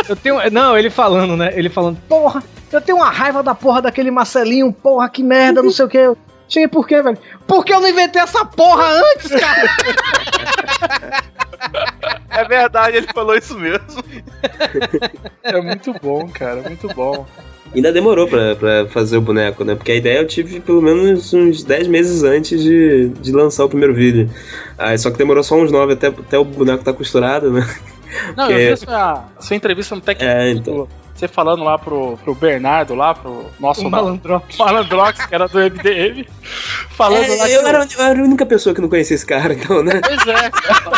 Eu tenho. Não, ele falando, né? Ele falando, porra, eu tenho uma raiva da porra daquele Marcelinho, porra, que merda, não sei o que. Cheguei por quê, velho? Porque eu não inventei essa porra antes, cara! É verdade, ele falou isso mesmo. É muito bom, cara, muito bom. Ainda demorou pra, pra fazer o boneco, né? Porque a ideia eu tive pelo menos uns 10 meses antes de, de lançar o primeiro vídeo. Aí só que demorou só uns 9 até, até o boneco tá costurado, né? Não, Que- eu vi a sua, sua entrevista no Tech É, então. Você falando lá pro, pro Bernardo, lá pro nosso O Malandrox. Malandrox, que era do MDM, falando É, lá eu, que- era, eu era a única pessoa que não conhecia esse cara, então, né? Pois é,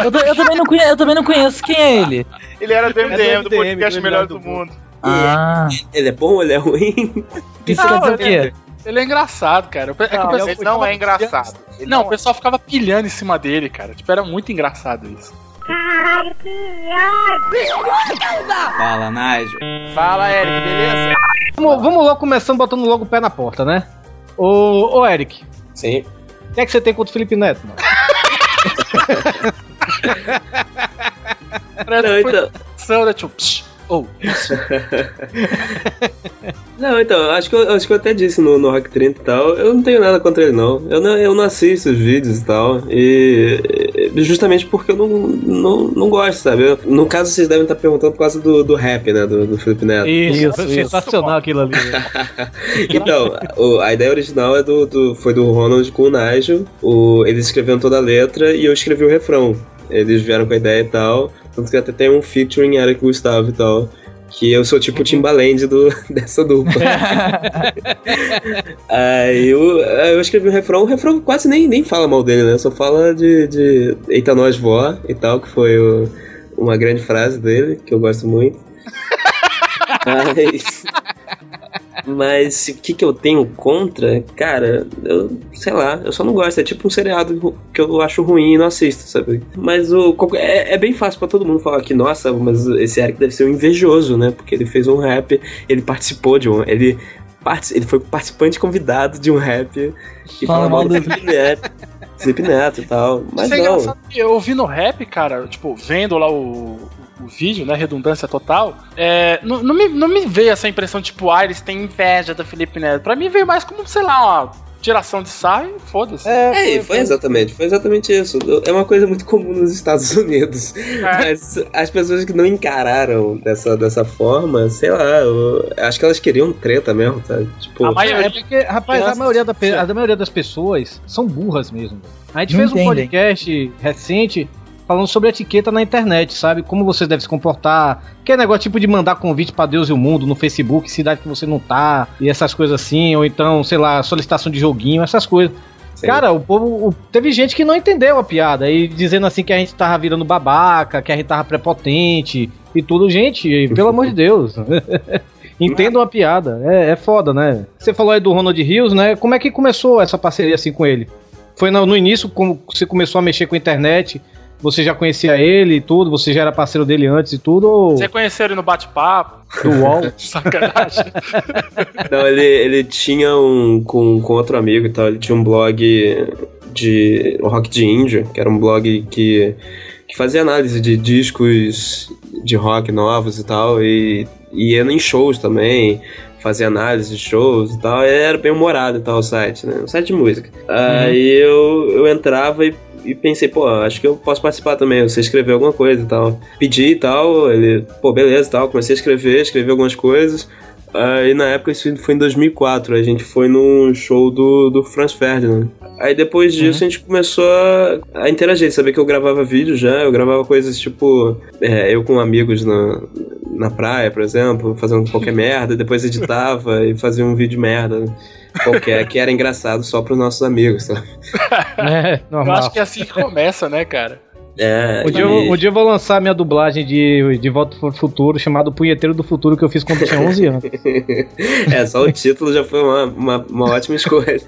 Eu, eu também não conheço, eu também não conheço quem é ele. Ele era do MDM, do, MDM, podcast do Melhor do do Mundo. Ah. Ele é bom ou ele é ruim? Isso Não, quer dizer o quê? Ele é engraçado, cara. É que o Não, pessoal ele não é engraçado. Ele Não, o pessoal ficava pilhando em cima dele, cara. Tipo, era muito engraçado isso. Fala, Nigel. Fala, Eric, beleza? Vamos, vamos logo começando botando logo o pé na porta, né? Ô, ô Eric, Sim. o que é que você tem contra o Felipe Neto, mano? Não, então- né? Tipo, Oh. Não, então, acho que, eu, acho que eu até disse no, no Rock 30 e tal, eu não tenho nada contra ele não. Eu não, eu não assisto os vídeos e tal. E justamente porque eu não, não, não gosto, sabe? Eu- no caso, vocês devem estar perguntando por causa do, do rap, né? Do, do Felipe Neto. Isso, sensacional aquilo ali. Então, o- a ideia original é do, do- foi do Ronald com o Nigel. O, eles escreveram toda a letra e eu escrevi o refrão. Eles vieram com a ideia e tal. Tanto que até tem um featuring Eric Gustavo e tal. Que eu sou tipo o Timbaland do, dessa dupla. Aí eu, eu escrevi o refrão, o refrão quase nem, nem fala mal dele, né? Só fala de, de Eita Nós Vó e tal, que foi o- uma grande frase dele, que eu gosto muito. Mas. Mas o que, que eu tenho contra? Cara, eu sei lá, eu só não gosto. É tipo um seriado que eu acho ruim e não assisto, sabe? Mas o, é, é bem fácil pra todo mundo falar que, nossa, mas esse Eric deve ser um invejoso, né? Porque ele fez um rap, ele participou de um. Ele, ele foi participante convidado de um rap que Fala mal do do- Felipe Neto, Felipe Neto e tal. Mas Isso é não. engraçado que eu ouvi no rap, cara, tipo, vendo lá o, o vídeo, né, redundância total, é, não, não, me, não me veio essa impressão, tipo, ah, eles têm inveja do Felipe Neto. Pra mim veio mais como, sei lá, uma tiração de saio e foda-se. É, e foi exatamente, foi exatamente isso. É uma coisa muito comum nos Estados Unidos. Mas as pessoas que não encararam dessa, dessa forma, sei lá, eu acho que elas queriam treta mesmo, sabe? Tipo, É porque, rapaz, a maioria, da a maioria das pessoas são burras mesmo. A gente Não fez um entendem. podcast recente falando sobre etiqueta na internet, sabe? Como você deve se comportar. Que é negócio tipo de mandar convite pra Deus e o mundo no Facebook, cidade que você não tá, e essas coisas assim, ou então, sei lá, solicitação de joguinho, essas coisas. Cara, o povo. o- teve gente que não entendeu a piada, e dizendo assim que a gente tava virando babaca, que a gente tava prepotente e tudo. Gente, pelo amor de Deus. Entendam a piada. É, é foda, né? Você falou aí do Ronald Rios, né? Como é que começou essa parceria assim com ele? Foi no, no início, como você começou a mexer com a internet? Você já conhecia ele e tudo? Você já era parceiro dele antes e tudo? Ou Você conheceu ele no bate-papo? do UOL? Sacanagem. Não, ele, ele tinha um. Com, com outro amigo e tal, ele tinha um blog de. O Rock de Índia, que era um blog que, que fazia análise de discos de rock novos e tal, e e ia em shows também, fazia análise de shows e tal, e era bem humorado e tal o site, né? Um site de música. Aí eu, eu entrava e, e pensei, pô, acho que eu posso participar também, você escrever alguma coisa e tal. Pedi e tal, ele, pô, beleza e tal, comecei a escrever, escrevi algumas coisas. Aí na época isso foi em 2004, a gente foi num show do, do Franz Ferdinand. Aí depois disso a gente começou a, a interagir, saber que eu gravava vídeo já, eu gravava coisas tipo é, eu com amigos na, na praia, por exemplo, fazendo qualquer merda, depois editava e fazia um vídeo merda qualquer, que era engraçado só pros nossos amigos, sabe? É, Eu normal. acho que é assim que começa, né, cara? É, Um dia, eu, um dia eu vou lançar minha dublagem de, de Volta pro Futuro, chamado Punheteiro do Futuro, que eu fiz quando eu tinha 11 anos. é, só o título já foi uma, uma, uma ótima escolha.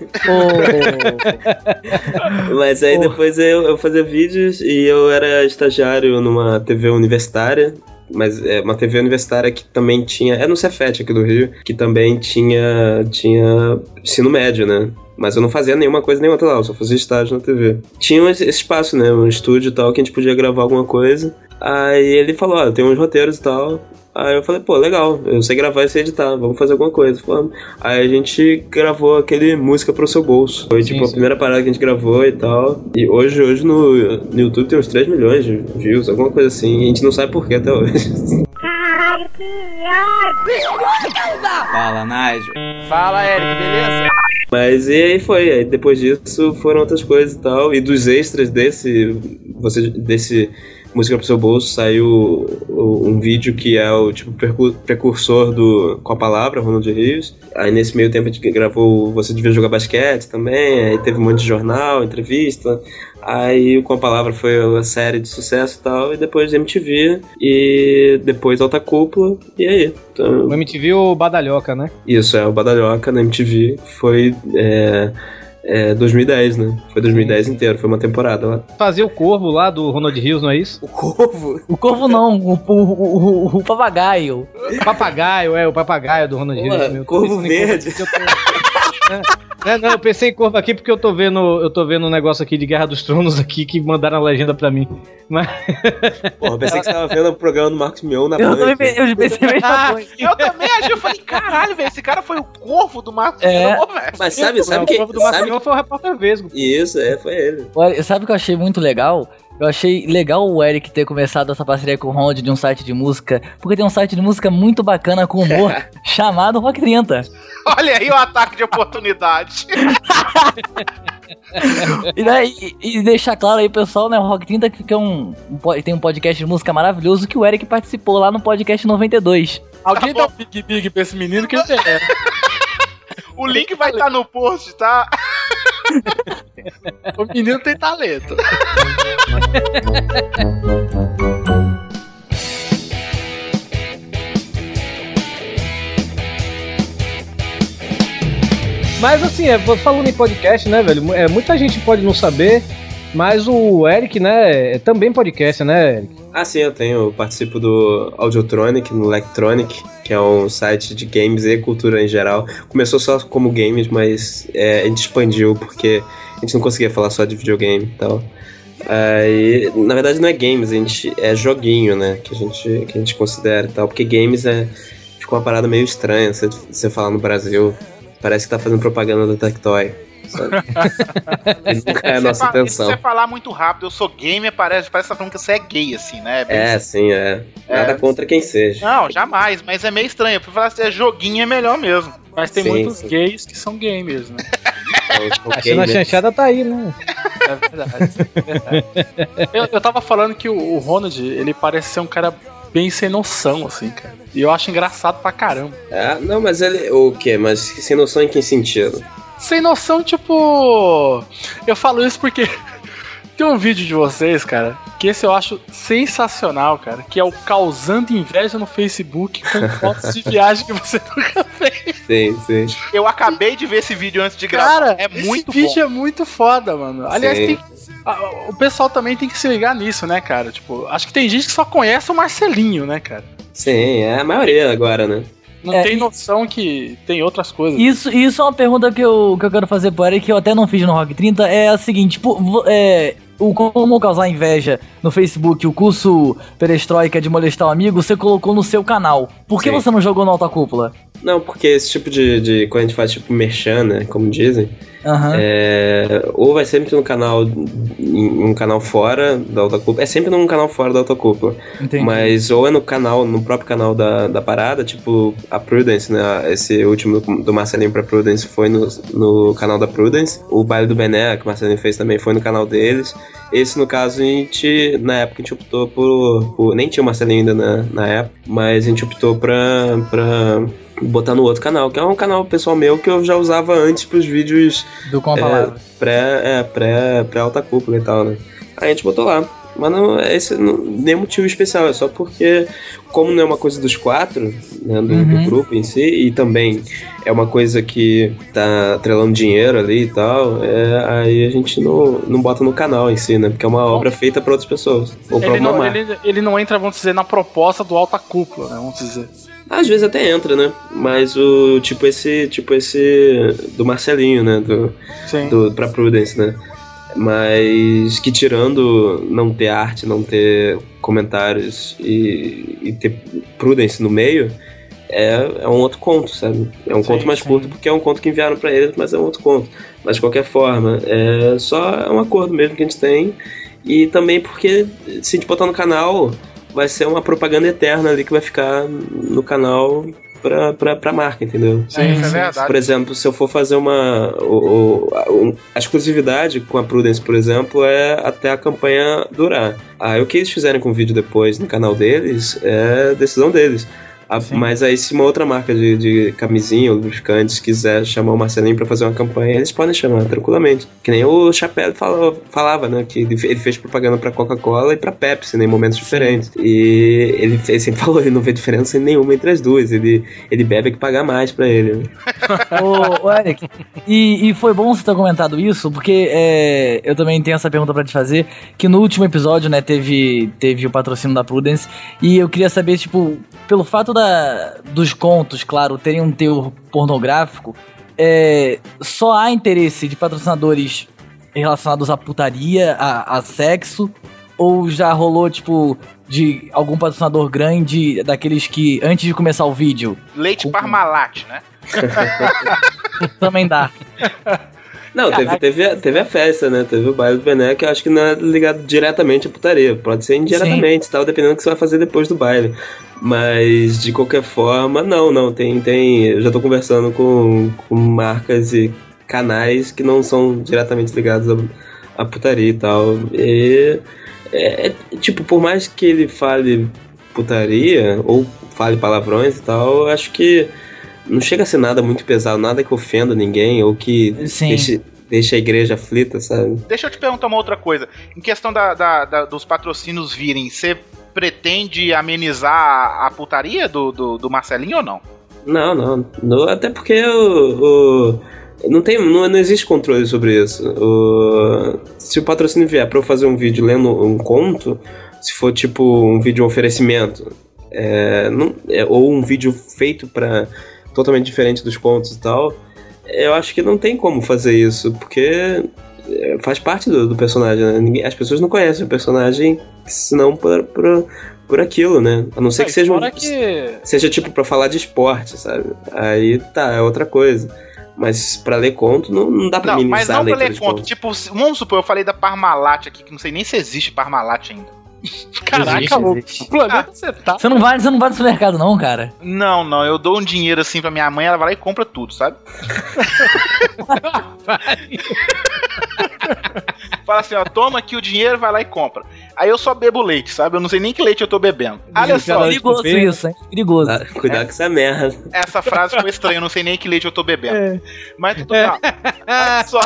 Mas aí depois eu, eu fazia vídeos e eu era estagiário numa TV universitária. Mas é uma TV universitária que também tinha. É no Cefet aqui do Rio, que também tinha. tinha ensino médio, né? Mas eu não fazia nenhuma coisa nem outra lá, eu só fazia estágio na TV. Tinha esse espaço, né? Um estúdio e tal, que a gente podia gravar alguma coisa. Aí ele falou, ó, tem uns roteiros e tal. Aí eu falei, pô, legal, eu sei gravar e sei editar, vamos fazer alguma coisa. Falamos. Aí a gente gravou aquele Música pro Seu Bolso. Foi tipo a primeira parada que a gente gravou e tal. E hoje, hoje no, no YouTube tem uns 3 milhões de views, alguma coisa assim. E a gente não sabe porquê até hoje. Caralho, que Fala, Nigel. Fala, Eric, beleza? Mas e aí foi, aí depois disso foram outras coisas e tal. E dos extras desse. Você, desse Música pro seu bolso saiu um vídeo que é o tipo precursor do Com a Palavra, Ronald Rios. Aí nesse meio tempo a gente gravou Você Devia Jogar Basquete também, aí teve um monte de jornal, entrevista. Aí o Com a Palavra foi uma série de sucesso e tal, e depois MTV, e depois Alta Cúpula, e aí. Então, O MTV o Badalhoca, né? isso, é o Badalhoca na MTV, foi é, é, 2010, né? Foi 2010 inteiro, foi uma temporada lá. Fazia o Corvo lá do Ronald Rios, não é isso? O Corvo? O corvo não, o, o, o, o- o papagaio. Papagaio, é, o papagaio do Ronald Rios. meu. Corvo verde. É. Não, eu pensei em corvo aqui porque eu tô vendo, eu tô vendo um negócio aqui de Guerra dos Tronos aqui que mandaram a legenda pra mim. Mas... Porra, eu pensei que você tava vendo o programa do Marcos Mion na Eu, Band. também- eu pensei Ah, eu também achei, eu falei, caralho, velho, esse cara foi o corvo do Marcos É. Mion, velho. Mas sabe, sabe o que. corvo do Marcos Sabe... Mion foi o repórter Vesgo. Isso, é, foi ele. Olha, sabe o que eu achei muito legal? Eu achei legal o Eric ter começado essa parceria com o Ronald de um site de música, porque tem um site de música muito bacana com humor chamado Rock 30. Olha aí o ataque de oportunidade. E, né, e- e deixar claro aí, pessoal, né? O Rock 30 que é um, um tem um podcast de música maravilhoso que o Eric participou lá no podcast 92. Alguém dá um Big Big pra esse menino que ele merece. O link vai estar no post, tá? O menino tem talento. Mas assim, é, falando em podcast, né, velho? É, muita gente pode não saber, mas o Eric, né, é também podcast, né, Eric? Ah, sim, eu tenho. Eu participo do Audiotronic, no Electronic, que é um site de games e cultura em geral. Começou só como games, mas é, a gente expandiu porque a gente não conseguia falar só de videogame e tal. Na verdade não é games, a gente é joguinho, né? Que a gente, que a gente considera e tal. Porque games é. Fica uma parada meio estranha você, você falar no Brasil. Parece que tá fazendo propaganda do Tectoy. E nunca é a nossa se fa- Se intenção. você falar muito rápido, eu sou gamer, parece, parece que tá falando que você é gay, assim, né? Bem- É, sim, é. Nada contra quem seja. Não, jamais, mas é meio estranho. Pra falar se é joguinho é melhor mesmo. Mas tem Sim, muitos sim. gays que são gamers, né? A cena chanchada tá aí, né? É verdade. é verdade. Eu, eu tava falando que o, o Ronald, ele parece ser um cara bem sem noção, assim, cara. E eu acho engraçado pra caramba. É, não, mas ele. O quê? Mas sem noção em que sentido? Sem noção, tipo. Eu falo isso porque tem um vídeo de vocês, cara, que esse eu acho sensacional, cara, que é o Causando Inveja no Facebook com fotos de viagem que você nunca fez. Sim, sim. Eu acabei de ver esse vídeo antes de gravar. Cara, é esse muito vídeo bom. é muito foda, mano. Aliás, Sim. tem- o pessoal também tem que se ligar nisso, né, cara? Tipo, acho que tem gente que só conhece o Marcelinho, né, cara? Sim, é a maioria agora, né? Não É, tem noção que tem outras coisas. Isso, isso é uma pergunta que eu, que eu quero fazer pro Eric, que eu até não fiz no Rock 30, é a seguinte, tipo, é, o Como Causar Inveja no Facebook, o curso Perestroika de molestar o amigo, você colocou no seu canal. Por que Sim. você não jogou no Alta Cúpula? Não, porque esse tipo de, de. Quando a gente faz tipo merchan, né? Como dizem. Aham. É, ou vai sempre no canal. Um canal fora da Alta Cúpula. É sempre num canal fora da Alta Cúpula. Entendi. Mas ou é no canal, no próprio canal da, da parada, tipo a Prudence, né? Esse último do Marcelinho pra Prudence foi no, no canal da Prudence. O baile do Bené, que o Marcelinho fez também, foi no canal deles. Esse, no caso, a gente, na época, a gente optou por. por- nem tinha o Marcelinho ainda na, na época, mas a gente optou pra. pra botar no outro canal, que é um canal pessoal meu que eu já usava antes pros vídeos Do Com a é, Palavra. pré, é, pré, pré alta cúpula e tal, né? Aí a gente botou lá. Mas não, esse não, nem motivo especial, é só porque, como não é uma coisa dos quatro, né, do, do Uhum. grupo em si, e também é uma coisa que tá atrelando dinheiro ali e tal, é, aí a gente não, não bota no canal em si, né? Porque é uma obra feita pra outras pessoas. Ou pra Ele uma não, ele, ele não entra, vamos dizer, na proposta do alta cúpula, né? Vamos dizer. Às vezes até entra, né? Mas o tipo esse, tipo esse do Marcelinho, né? Do, Sim. do pra Prudence, né? Mas que tirando não ter arte, não ter comentários e, e ter Prudence no meio, é, é um outro conto, sabe? É um Sim, conto mais sim. curto porque é um conto que enviaram pra eles, mas é um outro conto. Mas de qualquer forma, é só um acordo mesmo que a gente tem. E também porque se a gente botar no canal, vai ser uma propaganda eterna ali que vai ficar no canal pra, pra, pra marca, entendeu? Sim, isso é verdade. Por exemplo, se eu for fazer uma. O, o- a, a exclusividade com a Prudence, por exemplo, é até a campanha durar. Aí o que eles fizerem com o vídeo depois no canal deles é decisão deles. A- mas aí, se uma outra marca de, de camisinha ou lubrificantes quiser chamar o Marcelinho pra fazer uma campanha, eles podem chamar tranquilamente. Que nem o Chapéu falava, falava, né? Que ele ele fez propaganda pra Coca-Cola e pra Pepsi, né, em momentos diferentes. E ele, ele sempre falou, ele não vê diferença nenhuma entre as duas. Ele, ele bebe é que pagar mais pra ele. né? Ô, ô, Eric, e, e foi bom você ter comentado isso, porque é, eu também tenho essa pergunta pra te fazer, que no último episódio, né, teve, teve o patrocínio da Prudence, e eu queria saber, tipo, pelo fato da, dos contos, claro, terem um teor pornográfico, é, só há interesse de patrocinadores relacionados à putaria, a, a sexo, ou já rolou, tipo, de algum patrocinador grande, daqueles que, antes de começar o vídeo, Leite Parmalat, né? também dá. Não, teve, teve, a- teve a festa, né? Teve o baile do Bené, que eu acho que não é ligado diretamente à putaria. Pode ser indiretamente tal, dependendo do que você vai fazer depois do baile. Mas, de qualquer forma, não, não. Tem, tem. Eu já tô conversando com, com marcas e canais que não são diretamente ligados à, à putaria e tal. E. É, é, tipo, por mais que ele fale putaria, ou fale palavrões e tal, eu acho que não chega a ser nada muito pesado, nada que ofenda ninguém ou que deixe, deixe a igreja aflita, sabe? Deixa eu te perguntar uma outra coisa. Em questão da, da- da- dos patrocínios virem, você pretende amenizar a, a putaria do, do, do Marcelinho ou não? Não, não. não, até porque o, o- não, tem, não, não existe controle sobre isso. O- se o patrocínio vier pra eu fazer um vídeo lendo um conto, se for tipo um vídeo oferecimento, é, não- é, ou um vídeo feito pra totalmente diferente dos contos e tal, eu acho que não tem como fazer isso, porque é, faz parte do, do personagem, né? Ninguém- as pessoas não conhecem o personagem senão por, por, por aquilo, né? A não ser que seja um, que. seja tipo pra falar de esporte, sabe? Aí tá, é outra coisa. Mas pra ler conto não, não dá pra Não, minimizar mas não pra ler de conto. Tipo, vamos supor, eu falei da Parmalat aqui, que não sei nem se existe Parmalat ainda. Caraca, louco. planeta você tá? Você não vai, você não vai no supermercado, não, cara. Não, não, eu dou um dinheiro assim pra minha mãe, ela vai lá e compra tudo, sabe? Fala assim, ó, toma aqui o dinheiro, vai lá e compra. Aí eu só bebo leite, sabe? Eu não sei nem que leite eu tô bebendo. Olha só, Perigoso isso, hein? Perigoso. Ah, cuidado com essa merda. essa frase ficou estranha, eu não sei nem que leite eu tô bebendo. É. Mas tudo bem. Olha só.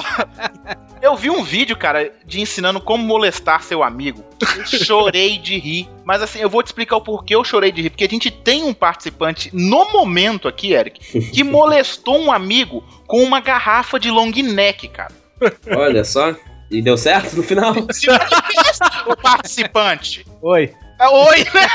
Eu vi um vídeo, cara, de ensinando como molestar seu amigo. Eu chorei de rir. Mas assim, eu vou te explicar o porquê eu chorei de rir. Porque a gente tem um participante no momento aqui, Eric, que molestou um amigo com uma garrafa de long neck, cara. Olha só. E deu certo no final? o participante. Oi. Ah, Oi, né?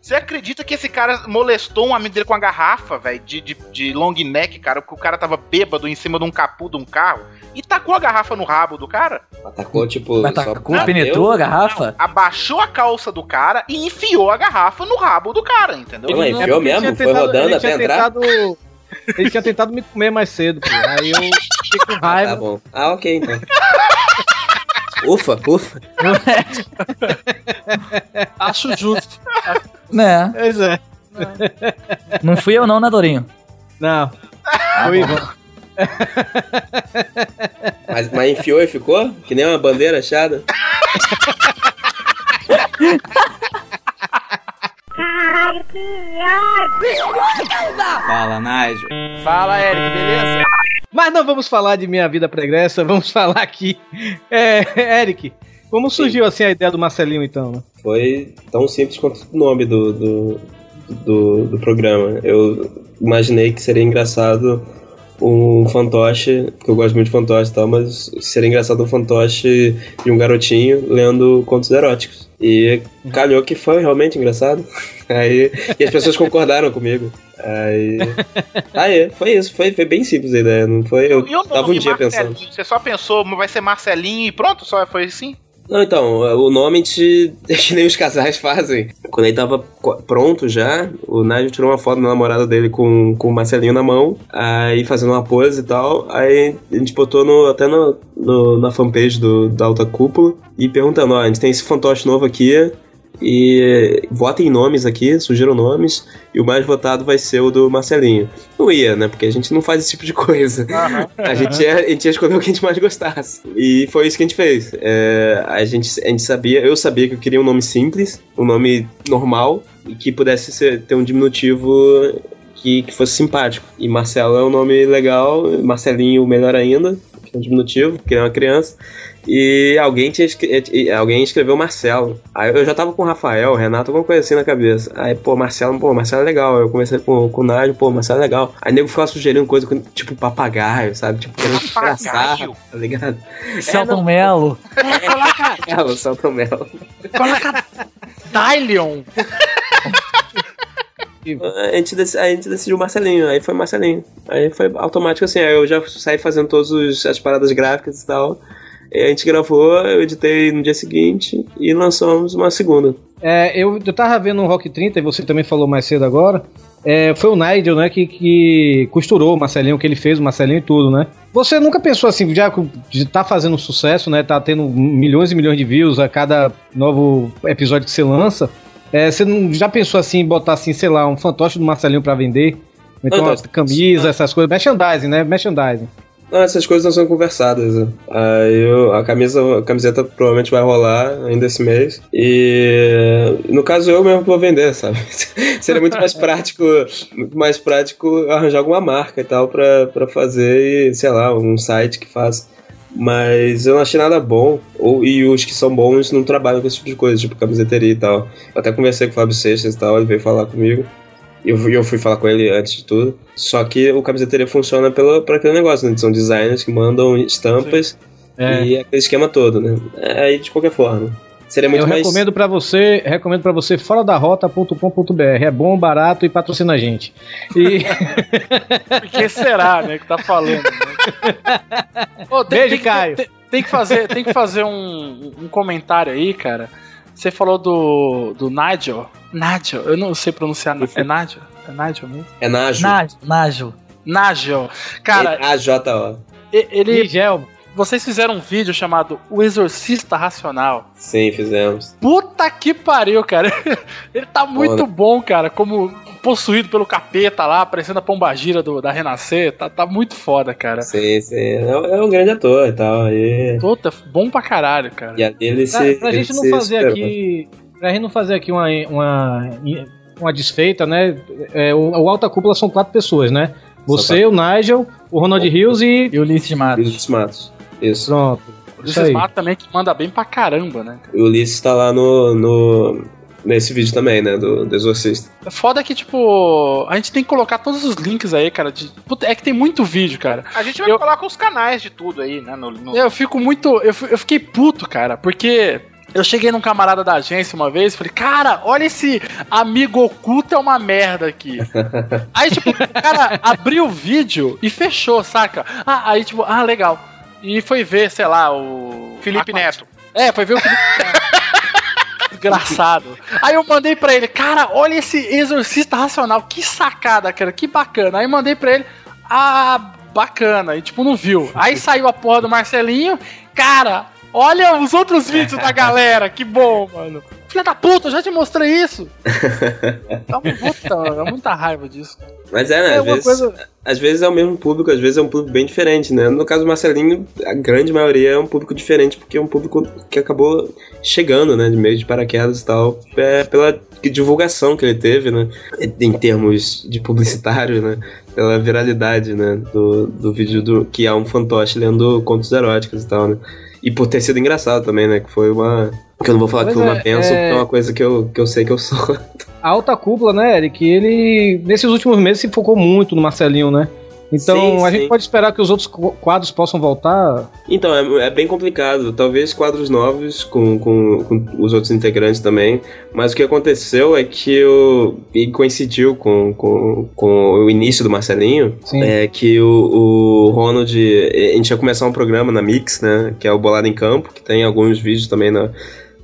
Você acredita que esse cara molestou um amigo dele com uma garrafa, velho, de, de, de long neck, cara, porque o cara tava bêbado em cima de um capu de um carro e tacou a garrafa no rabo do cara? Atacou, tipo. Mas só penetrou a garrafa? Abaixou a calça do cara e enfiou a garrafa no rabo do cara, entendeu? Ué, enfiou É ele mesmo? Foi tentado- rodando ele até tinha entrar? tentado- Ele tinha tentado me comer mais cedo, pô. Aí eu fiquei com Ah, raiva. tá bom. Ah, ok, então. ufa, ufa. Acho justo. Né? Pois é. Não fui eu não, né, Dorinho? Não. Ah, Foi. Mas, mas enfiou e ficou? Que nem uma bandeira achada? Fala, Nigel. Fala, Eric, beleza? Mas não vamos falar de minha vida pregressa, vamos falar aqui. É, Eric, como surgiu assim a ideia do Marcelinho então? né? Foi tão simples quanto o nome do, do, do, do programa. Eu imaginei que seria engraçado um fantoche, porque eu gosto muito de fantoche e tal, mas seria engraçado um fantoche de um garotinho lendo contos eróticos. E calhou que foi realmente engraçado. Aí, e as pessoas concordaram comigo. Aí, aí foi isso, foi, foi bem simples a ideia, não foi? Eu E o tava um dia Marcelinho? pensando. Você só pensou, vai ser Marcelinho e pronto? Só foi assim? Não, então, o nome. É que nem os casais fazem. Quando ele tava pronto já, o Nigel tirou uma foto da namorada dele com, com o Marcelinho na mão, aí fazendo uma pose e tal. Aí a gente botou no, até no, no- na fanpage do, da Alta Cúpula e perguntando: ó, a gente tem esse fantoche novo aqui. E votem nomes aqui, sugiram nomes, e o mais votado vai ser o do Marcelinho. Não ia, né? Porque a gente não faz esse tipo de coisa. A gente, ia, a gente ia escolher o que a gente mais gostasse. E foi isso que a gente fez. É, a, gente, a gente sabia, eu sabia que eu queria um nome simples, um nome normal, e que pudesse ser, ter um diminutivo que, que fosse simpático. E Marcelo é um nome legal, Marcelinho melhor ainda, que é um diminutivo, porque é uma criança. E alguém, tinha, alguém escreveu Marcelo. Aí eu já tava com o Rafael, o Renato, alguma coisa assim na cabeça. Aí, pô, Marcelo, pô, Marcelo é legal. Eu comecei com, com o Nádio, pô, Marcelo é legal. Aí o nego ficava sugerindo coisa com, tipo papagaio, sabe? Tipo, querendo sarro, tá ligado? Celton Mello. É, o Celton Mello. Coloca Dylion. a gente, a gente decidiu Marcelinho, aí foi Marcelinho. Aí foi automático assim, aí eu já saí fazendo todas as paradas gráficas e tal. A gente gravou, eu editei no dia seguinte e lançamos uma segunda. É, eu, eu tava vendo um Rock 30, e você também falou mais cedo agora. É, foi o Nigel, né, que, que costurou o Marcelinho, que ele fez, o Marcelinho e tudo, né? Você nunca pensou assim, já tá fazendo sucesso, né? Tá tendo milhões e milhões de views a cada novo episódio que você lança. É, você não, já pensou assim, em botar assim, sei lá, um fantoche do Marcelinho pra vender? Então, camisas, essas coisas. Merchandising, né? Merchandising. Não, essas coisas não são conversadas. Aí eu, a, camisa, a camiseta provavelmente vai rolar ainda esse mês. E no caso eu mesmo vou vender, sabe? Seria muito mais prático, muito mais prático arranjar alguma marca e tal pra, pra fazer, e, sei lá, um site que faça. Mas eu não achei nada bom, ou, e os que são bons não trabalham com esse tipo de coisa, tipo camiseteria e tal. Eu até conversei com o Fábio Seixas e tal, ele veio falar comigo. E eu, fui- eu fui falar com ele antes de tudo. Só que o camiseteria funciona pelo, por aquele negócio, né? São designers que mandam estampas É. e aquele esquema todo, né? Aí de qualquer forma. Seria muito eu mais. recomendo pra você, recomendo para você fora da rota.com.br. É bom, barato e patrocina a gente. E que será, né, que tá falando? Né? Ô, tem, Beijo, tem, Caio. Tem, tem que fazer, tem que fazer um, um comentário aí, cara. Você falou do, do Nigel. Nigel, eu não sei pronunciar. É Nigel? É Nigel mesmo? É Najo. Nágio, Nágio. Nigel. Cara, A-J-O. ele. Nigel. Vocês fizeram um vídeo chamado O Exorcista Racional. Sim, fizemos. Puta que pariu, cara. Ele tá muito bom, cara. Como possuído pelo capeta lá, parecendo a pombagira do, da Renascer. Tá, tá muito foda, cara. Sim, sim. É, é um grande ator e tal. E, Puta, bom pra caralho, cara. e a dele Pra, se. pra gente não fazer aqui. Pra gente não fazer aqui uma. uma, uma desfeita, né? É, o, o Alta Cúpula são quatro pessoas, né? Você, o Nigel, o Ronald Rios e. E o Ulisses Matos. Ulisses Matos. Isso. Pronto. Isso Ulisses. Mato também que manda bem pra caramba, né? O Ulisses tá lá no. no nesse vídeo também, né? Do, do Exorcista. É Foda que, tipo, a gente tem que colocar todos os links aí, cara. De... Puta, é que tem muito vídeo, cara. A gente vai Eu- colocar os canais de tudo aí, né? No, no- Eu fico muito. Eu, eu fiquei puto, cara, porque. Eu cheguei num camarada da agência uma vez e falei, cara, olha esse amigo oculto é uma merda aqui. aí, tipo, o cara abriu o vídeo e fechou, saca? Ah, aí, tipo, ah, legal. E foi ver, sei lá, o. Felipe Neto. É, foi ver o Felipe Neto. Desgraçado. Aí eu mandei pra ele, cara, olha esse exorcista racional, que sacada, cara, que bacana. Aí mandei pra ele, ah, bacana, e tipo, não viu. Aí saiu a porra do Marcelinho, cara, olha os outros vídeos da galera, que bom, mano. Filha da puta, eu já te mostrei isso. Dá uma puta, dá muita raiva disso. Mas é, né? É às, vezes, coisa- às vezes é o mesmo público, às vezes é um público bem diferente, né? No caso do Marcelinho, a grande maioria é um público diferente, porque é um público que acabou chegando, né? De meio de paraquedas e tal, é, pela divulgação que ele teve, né? Em termos de publicitário, né? Pela viralidade, né? Do, do vídeo do que há um fantoche lendo contos eróticos e tal, né? E por ter sido engraçado também, né? Que foi uma. Que eu não vou falar que Pois foi uma é, bênção, é- porque é uma coisa que eu, que eu sei que eu sou. A Alta Cúpula, né, Eric? Ele, nesses últimos meses, se focou muito no Marcelinho, né? Então Sim, a sim. gente pode esperar que os outros qu- quadros possam voltar. Então, é, é bem complicado. Talvez quadros novos com, com, com os outros integrantes também. Mas o que aconteceu é que o. E coincidiu com, com, com o início do Marcelinho. Sim. É que o, o Ronald. A gente ia começar um programa na Mix, né? Que é o Bolado em Campo, que tem alguns vídeos também na.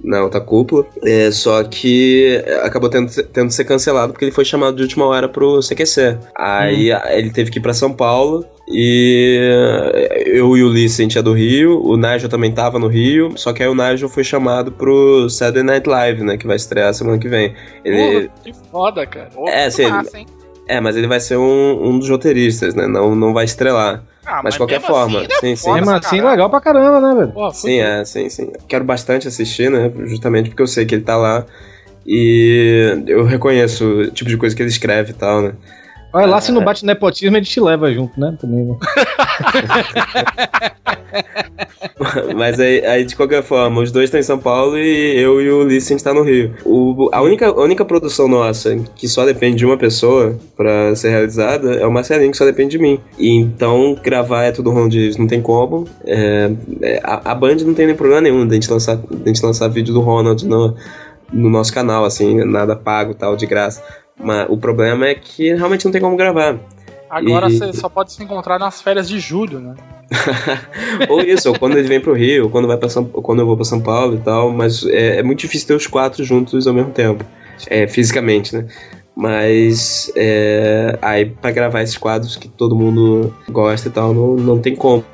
Na outra cúpula, é, só que acabou tendo, tendo que ser cancelado porque ele foi chamado de última hora pro CQC. Aí a- ele teve que ir pra São Paulo e eu e o Ulisses, a gente é do Rio, o Nigel também tava no Rio, só que aí o Nigel foi chamado pro Saturday Night Live, né, que vai estrear semana que vem. Ele, Porra, que foda, cara. é, assim, ele- é, mas ele vai ser um, um dos roteiristas, né, não, não vai estrelar. Ah, mas de qualquer forma, sim, sim. Mesmo assim, legal pra caramba, né, velho? Pô, Sim, é, sim, sim. Quero bastante assistir, né? Justamente porque eu sei que ele tá lá. E eu reconheço o tipo de coisa que ele escreve e tal, né? Olha lá, se não bate nepotismo, ele te leva junto, né? Também, né? Mas aí, aí, de qualquer forma, os dois estão em São Paulo e eu e o Ulisses a gente tá no Rio. O, a, única, a única produção nossa que só depende de uma pessoa pra ser realizada é o Marcelinho, que só depende de mim. E então, gravar é tudo Ronald não tem como. É, é, a, a Band não tem nem problema nenhum de a gente lançar, de a gente lançar vídeo do Ronald no, no nosso canal, assim, nada pago tal, de graça. Mas o problema é que realmente não tem como gravar. Agora E- você só pode se encontrar nas férias de julho, né? ou isso, ou quando ele vem pro Rio, ou quando, vai pra São, quando eu vou pra São Paulo e tal, mas é, é muito difícil ter os quatro juntos ao mesmo tempo, é, fisicamente, né? Mas é, aí pra gravar esses quadros que todo mundo gosta e tal, não, não tem como.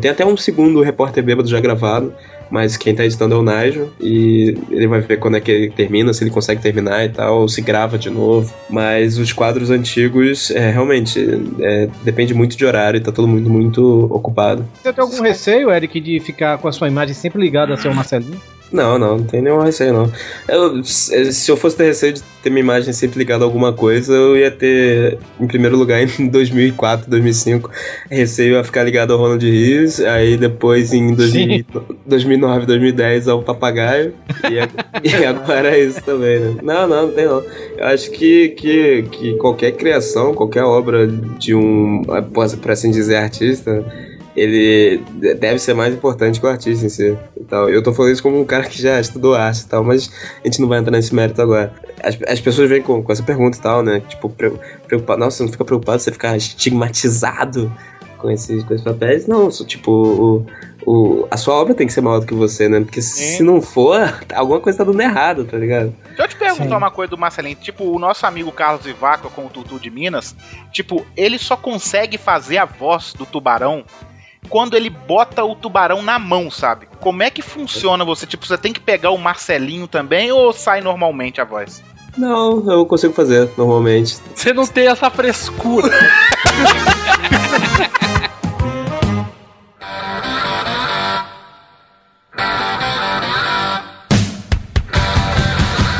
Tem até um segundo repórter bêbado já gravado, mas quem tá editando é o Nigel, e ele vai ver quando é que ele termina, se ele consegue terminar e tal, ou se grava de novo. Mas os quadros antigos, é, realmente, é, depende muito de horário e tá todo mundo muito ocupado. Você tem algum receio, Eric, de ficar com a sua imagem sempre ligada a seu Marcelinho? Não, não, não tem nenhum receio, não. Eu, se eu fosse ter receio de ter minha imagem sempre ligada a alguma coisa, eu ia ter, em primeiro lugar, em 2004, 2005, receio a ficar ligado ao Ronald Rees, aí depois em 2000, 2009, 2010 ao Papagaio, e, e agora é isso também, né? Não, não, não tem não. Eu acho que, que, que qualquer criação, qualquer obra de um, por assim dizer, artista, ele deve ser mais importante que o artista em si. E tal. Eu tô falando isso como um cara que já estudou arte e tal, mas a gente não vai entrar nesse mérito agora. As, as pessoas vêm com, com essa pergunta e tal, né? Tipo, pre- preocupado. Nossa, você não fica preocupado você ficar estigmatizado com esses, com esses papéis? Não, só, tipo, o, o, a sua obra tem que ser maior do que você, né? Porque se não for, alguma coisa tá dando errado, tá ligado? Deixa eu te perguntar uma coisa do Marcelinho. Tipo, o nosso amigo Carlos Ivaca com o Tutu de Minas, tipo, ele só consegue fazer a voz do tubarão quando ele bota o tubarão na mão, sabe? Como é que funciona você? Tipo, você tem que pegar o Marcelinho também ou sai normalmente a voz? Não, eu consigo fazer, normalmente. Você não tem essa frescura.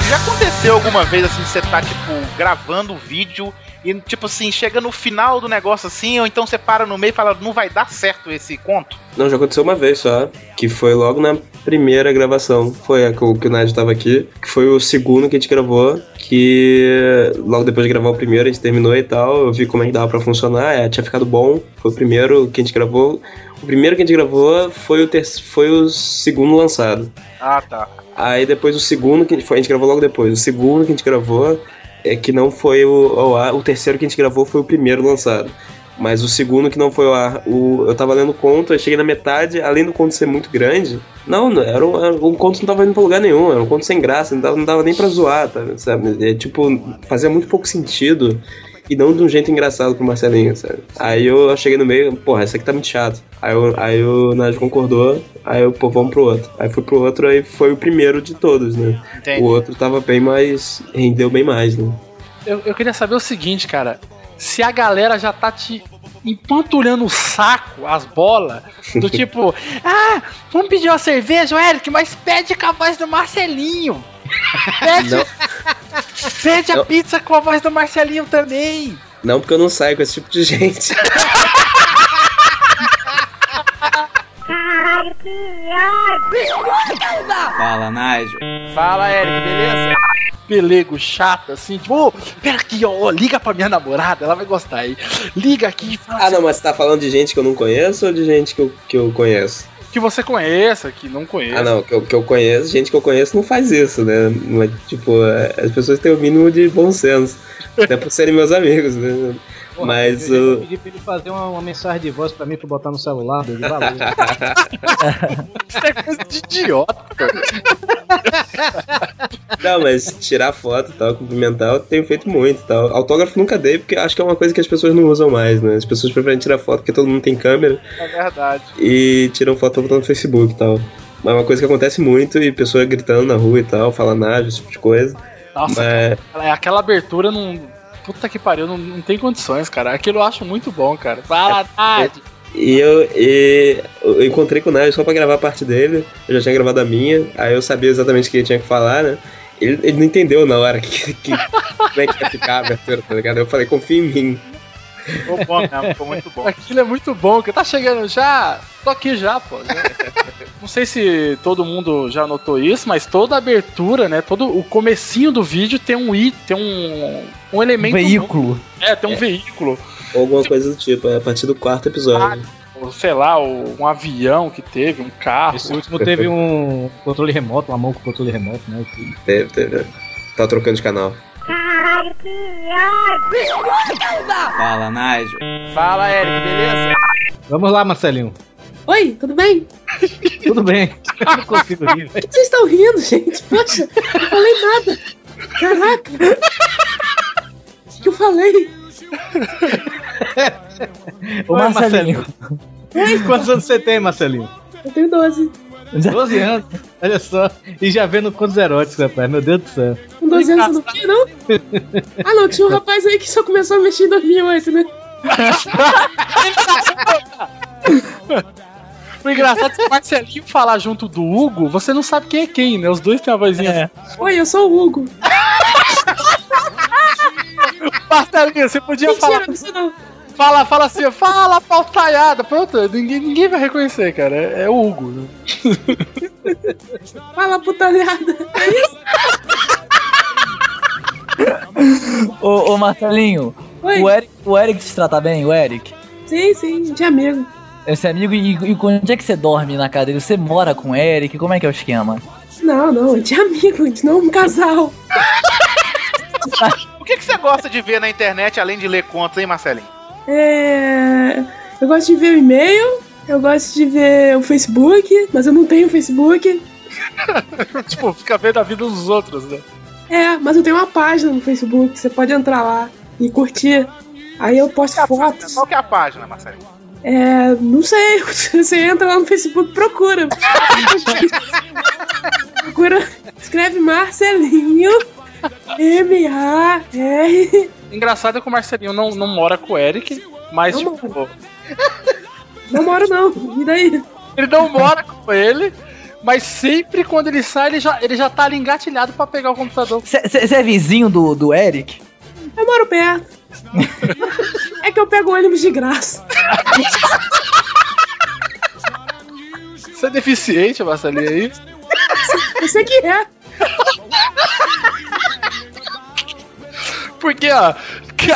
Já aconteceu alguma vez assim, você tá, tipo, gravando o vídeo e, tipo assim, chega no final do negócio assim, ou então você para no meio e fala, não vai dar certo esse conto? Não, já aconteceu uma vez só, que foi logo na primeira gravação. Foi a que o, que o Nádio tava aqui, que foi o segundo que a gente gravou, que logo depois de gravar o primeiro, a gente terminou e tal, eu vi como é que dava pra funcionar, é, tinha ficado bom, foi o primeiro que a gente gravou. O primeiro que a gente gravou foi o, ter foi o segundo lançado. Ah, tá. Aí depois o segundo que a gente, foi, a gente gravou logo depois. O segundo que a gente gravou é que não foi o ar. O terceiro que a gente gravou foi o primeiro lançado. Mas o segundo que não foi ao ar, o, eu tava lendo o conto, eu cheguei na metade, além do conto ser muito grande. Não, não era um, era um conto não tava indo pra lugar nenhum, era um conto sem graça, não dava, não dava nem pra zoar, tá, sabe? É, tipo, fazia muito pouco sentido. E não de um jeito engraçado pro Marcelinho, sabe? Aí eu cheguei no meio, porra, essa aqui tá muito chato. Aí, eu, aí o Nádio concordou, aí eu, pô, vamos pro outro. Aí fui pro outro, aí foi o primeiro de todos, né? Entendi. O outro tava bem mais. rendeu bem mais, né? Eu, eu queria saber o seguinte, cara. Se a galera já tá te empanturhando o saco, as bolas, do tipo, ah, vamos pedir uma cerveja, Eric, mas pede com a voz do Marcelinho. Pede, Pede a pizza com a voz do Marcelinho também. Não porque eu não saio com esse tipo de gente. Caralho, que Fala, Nigel. Fala, Eric, beleza? Pelego chato, assim, tipo, ô, pera aqui, ó, ó, liga pra minha namorada, ela vai gostar aí. Liga aqui e fala ah, não, mas você tá falando de gente que eu não conheço ou de gente que eu, que eu conheço? Que você conheça, que não conheça. Ah, não, que eu, que eu conheço, gente que eu conheço não faz isso, né? Mas, tipo, é, as pessoas têm o mínimo de bom senso. Até por serem meus amigos, né? Mas eu, eu o. pedi pra ele fazer uma, uma mensagem de voz pra mim pra botar no celular, dele, valeu. Isso é coisa de idiota. Não, mas tirar foto e tal, cumprimentar, eu tenho feito muito e tal. Autógrafo nunca dei, porque acho que é uma coisa que as pessoas não usam mais, né? As pessoas preferem tirar foto porque todo mundo tem câmera É verdade. e tiram foto no Facebook e tal. Mas é uma coisa que acontece muito e pessoa gritando na rua e tal, falando nada, esse tipo de coisa. Nossa, Mas- cara, aquela abertura não. Puta que pariu, não, não tem condições, cara. Aquilo eu acho muito bom, cara. Fala, tarde. E eu, e eu encontrei com o Nigel só pra gravar a parte dele. Eu já tinha gravado a minha, aí eu sabia exatamente o que ele tinha que falar, né? Ele, ele não entendeu na hora que, que, como é que ia ficar a abertura, tá ligado? Eu falei, confia em mim. Ficou bom mesmo, ficou muito bom. Aquilo é muito bom, que tá chegando já. Tô aqui já, pô. Já. Não sei se todo mundo já notou isso, mas toda a abertura, né? Todo o comecinho do vídeo tem um i, tem um um elemento Veículo. É, tem um veículo. Ou alguma coisa do tipo, é a partir do quarto episódio. Ou, sei lá, o- um avião que teve, um carro. Esse último teve um controle remoto, uma mão com controle remoto, né? Teve, teve. Tá trocando de canal. Caralho, Fala, Nigel. Fala, Eric, beleza? Vamos lá, Marcelinho. Oi, tudo bem? Tudo bem. Eu não consigo rir, Por que vocês estão rindo, gente? Poxa, não falei nada. Caraca. O que eu falei? Ô, Ô, Marcelinho. Quantos anos você tem, Marcelinho? Eu tenho 12. 12 anos. Olha só. E já vendo contos eróticos, rapaz. Meu Deus do céu. Com 12 anos você não tinha, não? Ah, não, tinha um rapaz aí que só começou a mexer em 2008, né? O engraçado é que o Marcelinho falar junto do Hugo, você não sabe quem é quem, né? Os dois têm uma vozinha. Oi, eu sou o Hugo. Marcelinho, você podia Mentira, falar. não não. Fala, fala assim, fala pautaiada. Pronto, ninguém, ninguém vai reconhecer, cara. É, é o Hugo. Né? Fala putalhada. Ô, ô Marcelinho, Oi. o Eric, o Eric te trata bem, o Eric? Sim, sim, de amigo. Esse amigo, e, e onde é que você dorme na dele? Você mora com o Eric? Como é que é o esquema? Não, não, de amigo, de não um casal. O que, que você gosta de ver na internet além de ler contos, hein, Marcelinho? É... Eu gosto de ver o e-mail, eu gosto de ver o Facebook, mas eu não tenho Facebook. tipo, fica vendo a vida dos outros, né? É, mas eu tenho uma página no Facebook, você pode entrar lá e curtir. Aí eu posto fotos. Qual que é a página, Marcelinho? É, não sei, você entra lá no Facebook, procura. procura, escreve Marcelinho, M-A-R. Engraçado é que o Marcelinho não, não mora com o Eric, mas Não tipo. Não moro não, e daí? Ele não mora com ele, mas sempre quando ele sai, ele já, ele já tá ali engatilhado pra pegar o computador. Você é vizinho do, do Eric? Eu moro perto. é que eu pego ônibus de graça. Você é deficiente, Marcelinho, é isso? Você que é. Porque, ó,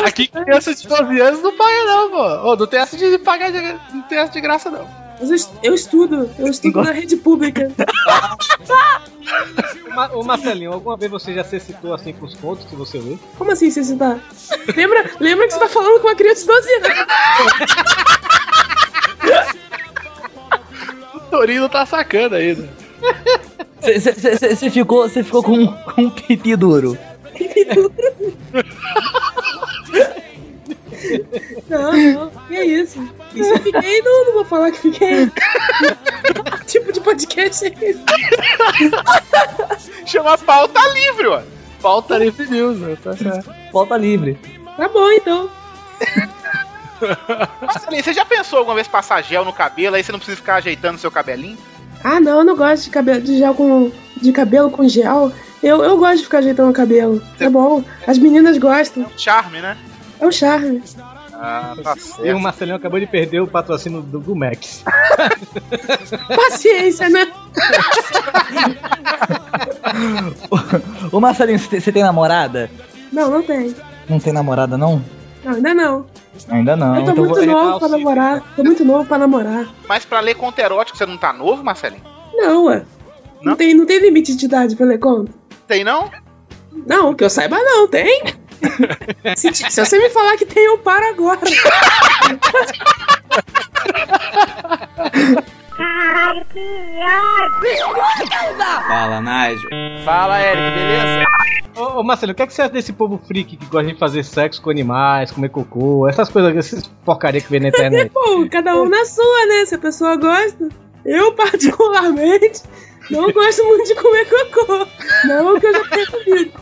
aqui criança de 12 anos não paga não, pô. Ô, não tem essa de pagar de, não tem essa de graça não. Mas eu, est- eu estudo, eu estudo na rede pública. Ô, Marcelinho, alguma vez você já se citou assim com os contos que você lê? Como assim você citar? Lembra, lembra que você tá falando com uma criança de 12 anos. O Torino tá sacando ainda. Você ficou, cê ficou com, com um pipi duro. Não, não, que é isso? E se eu fiquei, não, não vou falar que fiquei. Que tipo de podcast é esse? Chama pauta livre, ó. Pauta livre news, né? Tá certo. Pauta livre. Tá bom, então. Marcelinho, você já pensou alguma vez passar gel no cabelo, aí você não precisa ficar ajeitando seu cabelinho? Ah, não, eu não gosto de cabelo de gel com. de cabelo com gel. Eu, eu gosto de ficar ajeitando o cabelo. É bom. As meninas gostam. Charme, né? É o charme. Ah, tá E o certo. Marcelinho acabou de perder o patrocínio do, do Max. Paciência, né? Ô Marcelinho, você tem namorada? Não, não tem. Não tem namorada, não? Não, ainda não. Ainda não. eu tô então muito vou- novo pra namorar. Tô muito novo pra namorar. Mas pra ler conto erótico você não tá novo, Marcelinho? Não, ué. Não, tem, não tem limite de idade pra ler conto? Tem não? Não, que eu saiba não, tem? se, se você me falar que tem, eu paro agora. Fala, Nigel. Fala, Eric, beleza? Ô, ô Marcelo, o que, é que você acha desse povo freak que gosta de fazer sexo com animais, comer cocô, essas coisas, essas porcaria que vê na internet? Pô, cada um na sua, né? Se a pessoa gosta. Eu, particularmente, não gosto muito de comer cocô. Não que eu já tenha comido.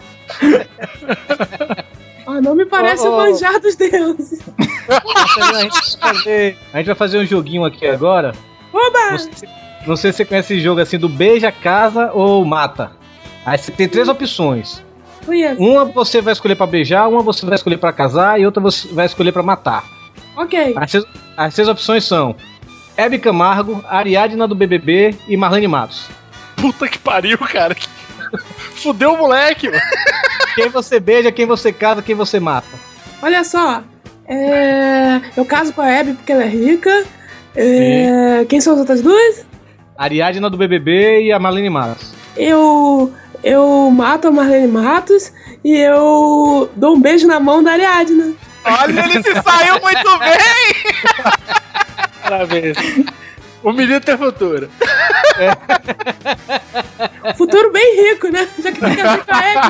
Ah, não me parece Ô, ô. manjar dos deuses. A gente vai fazer um joguinho aqui agora. Oba! Não sei, não sei se você conhece esse jogo assim do beija, casa ou mata. Aí você tem três opções. Conheço. Uma você vai escolher pra beijar, uma você vai escolher pra casar e outra você vai escolher pra matar. Ok. As seis, as seis opções são Hebe Camargo, Ariadna do BBB e Marlene Matos. Puta que pariu, cara. Fudeu o moleque, mano. Quem você beija, quem você casa, quem você mata. Olha só. É... Eu caso com a Abby porque ela é rica. É... Quem são as outras duas? Ariadna do BBB e a Marlene Matos. Eu. eu mato a Marlene Matos e eu dou um beijo na mão da Ariadna. Olha, ele se saiu muito bem! Parabéns. O menino tem futuro. Futuro bem rico, né? Já que tem que abrir pra ele.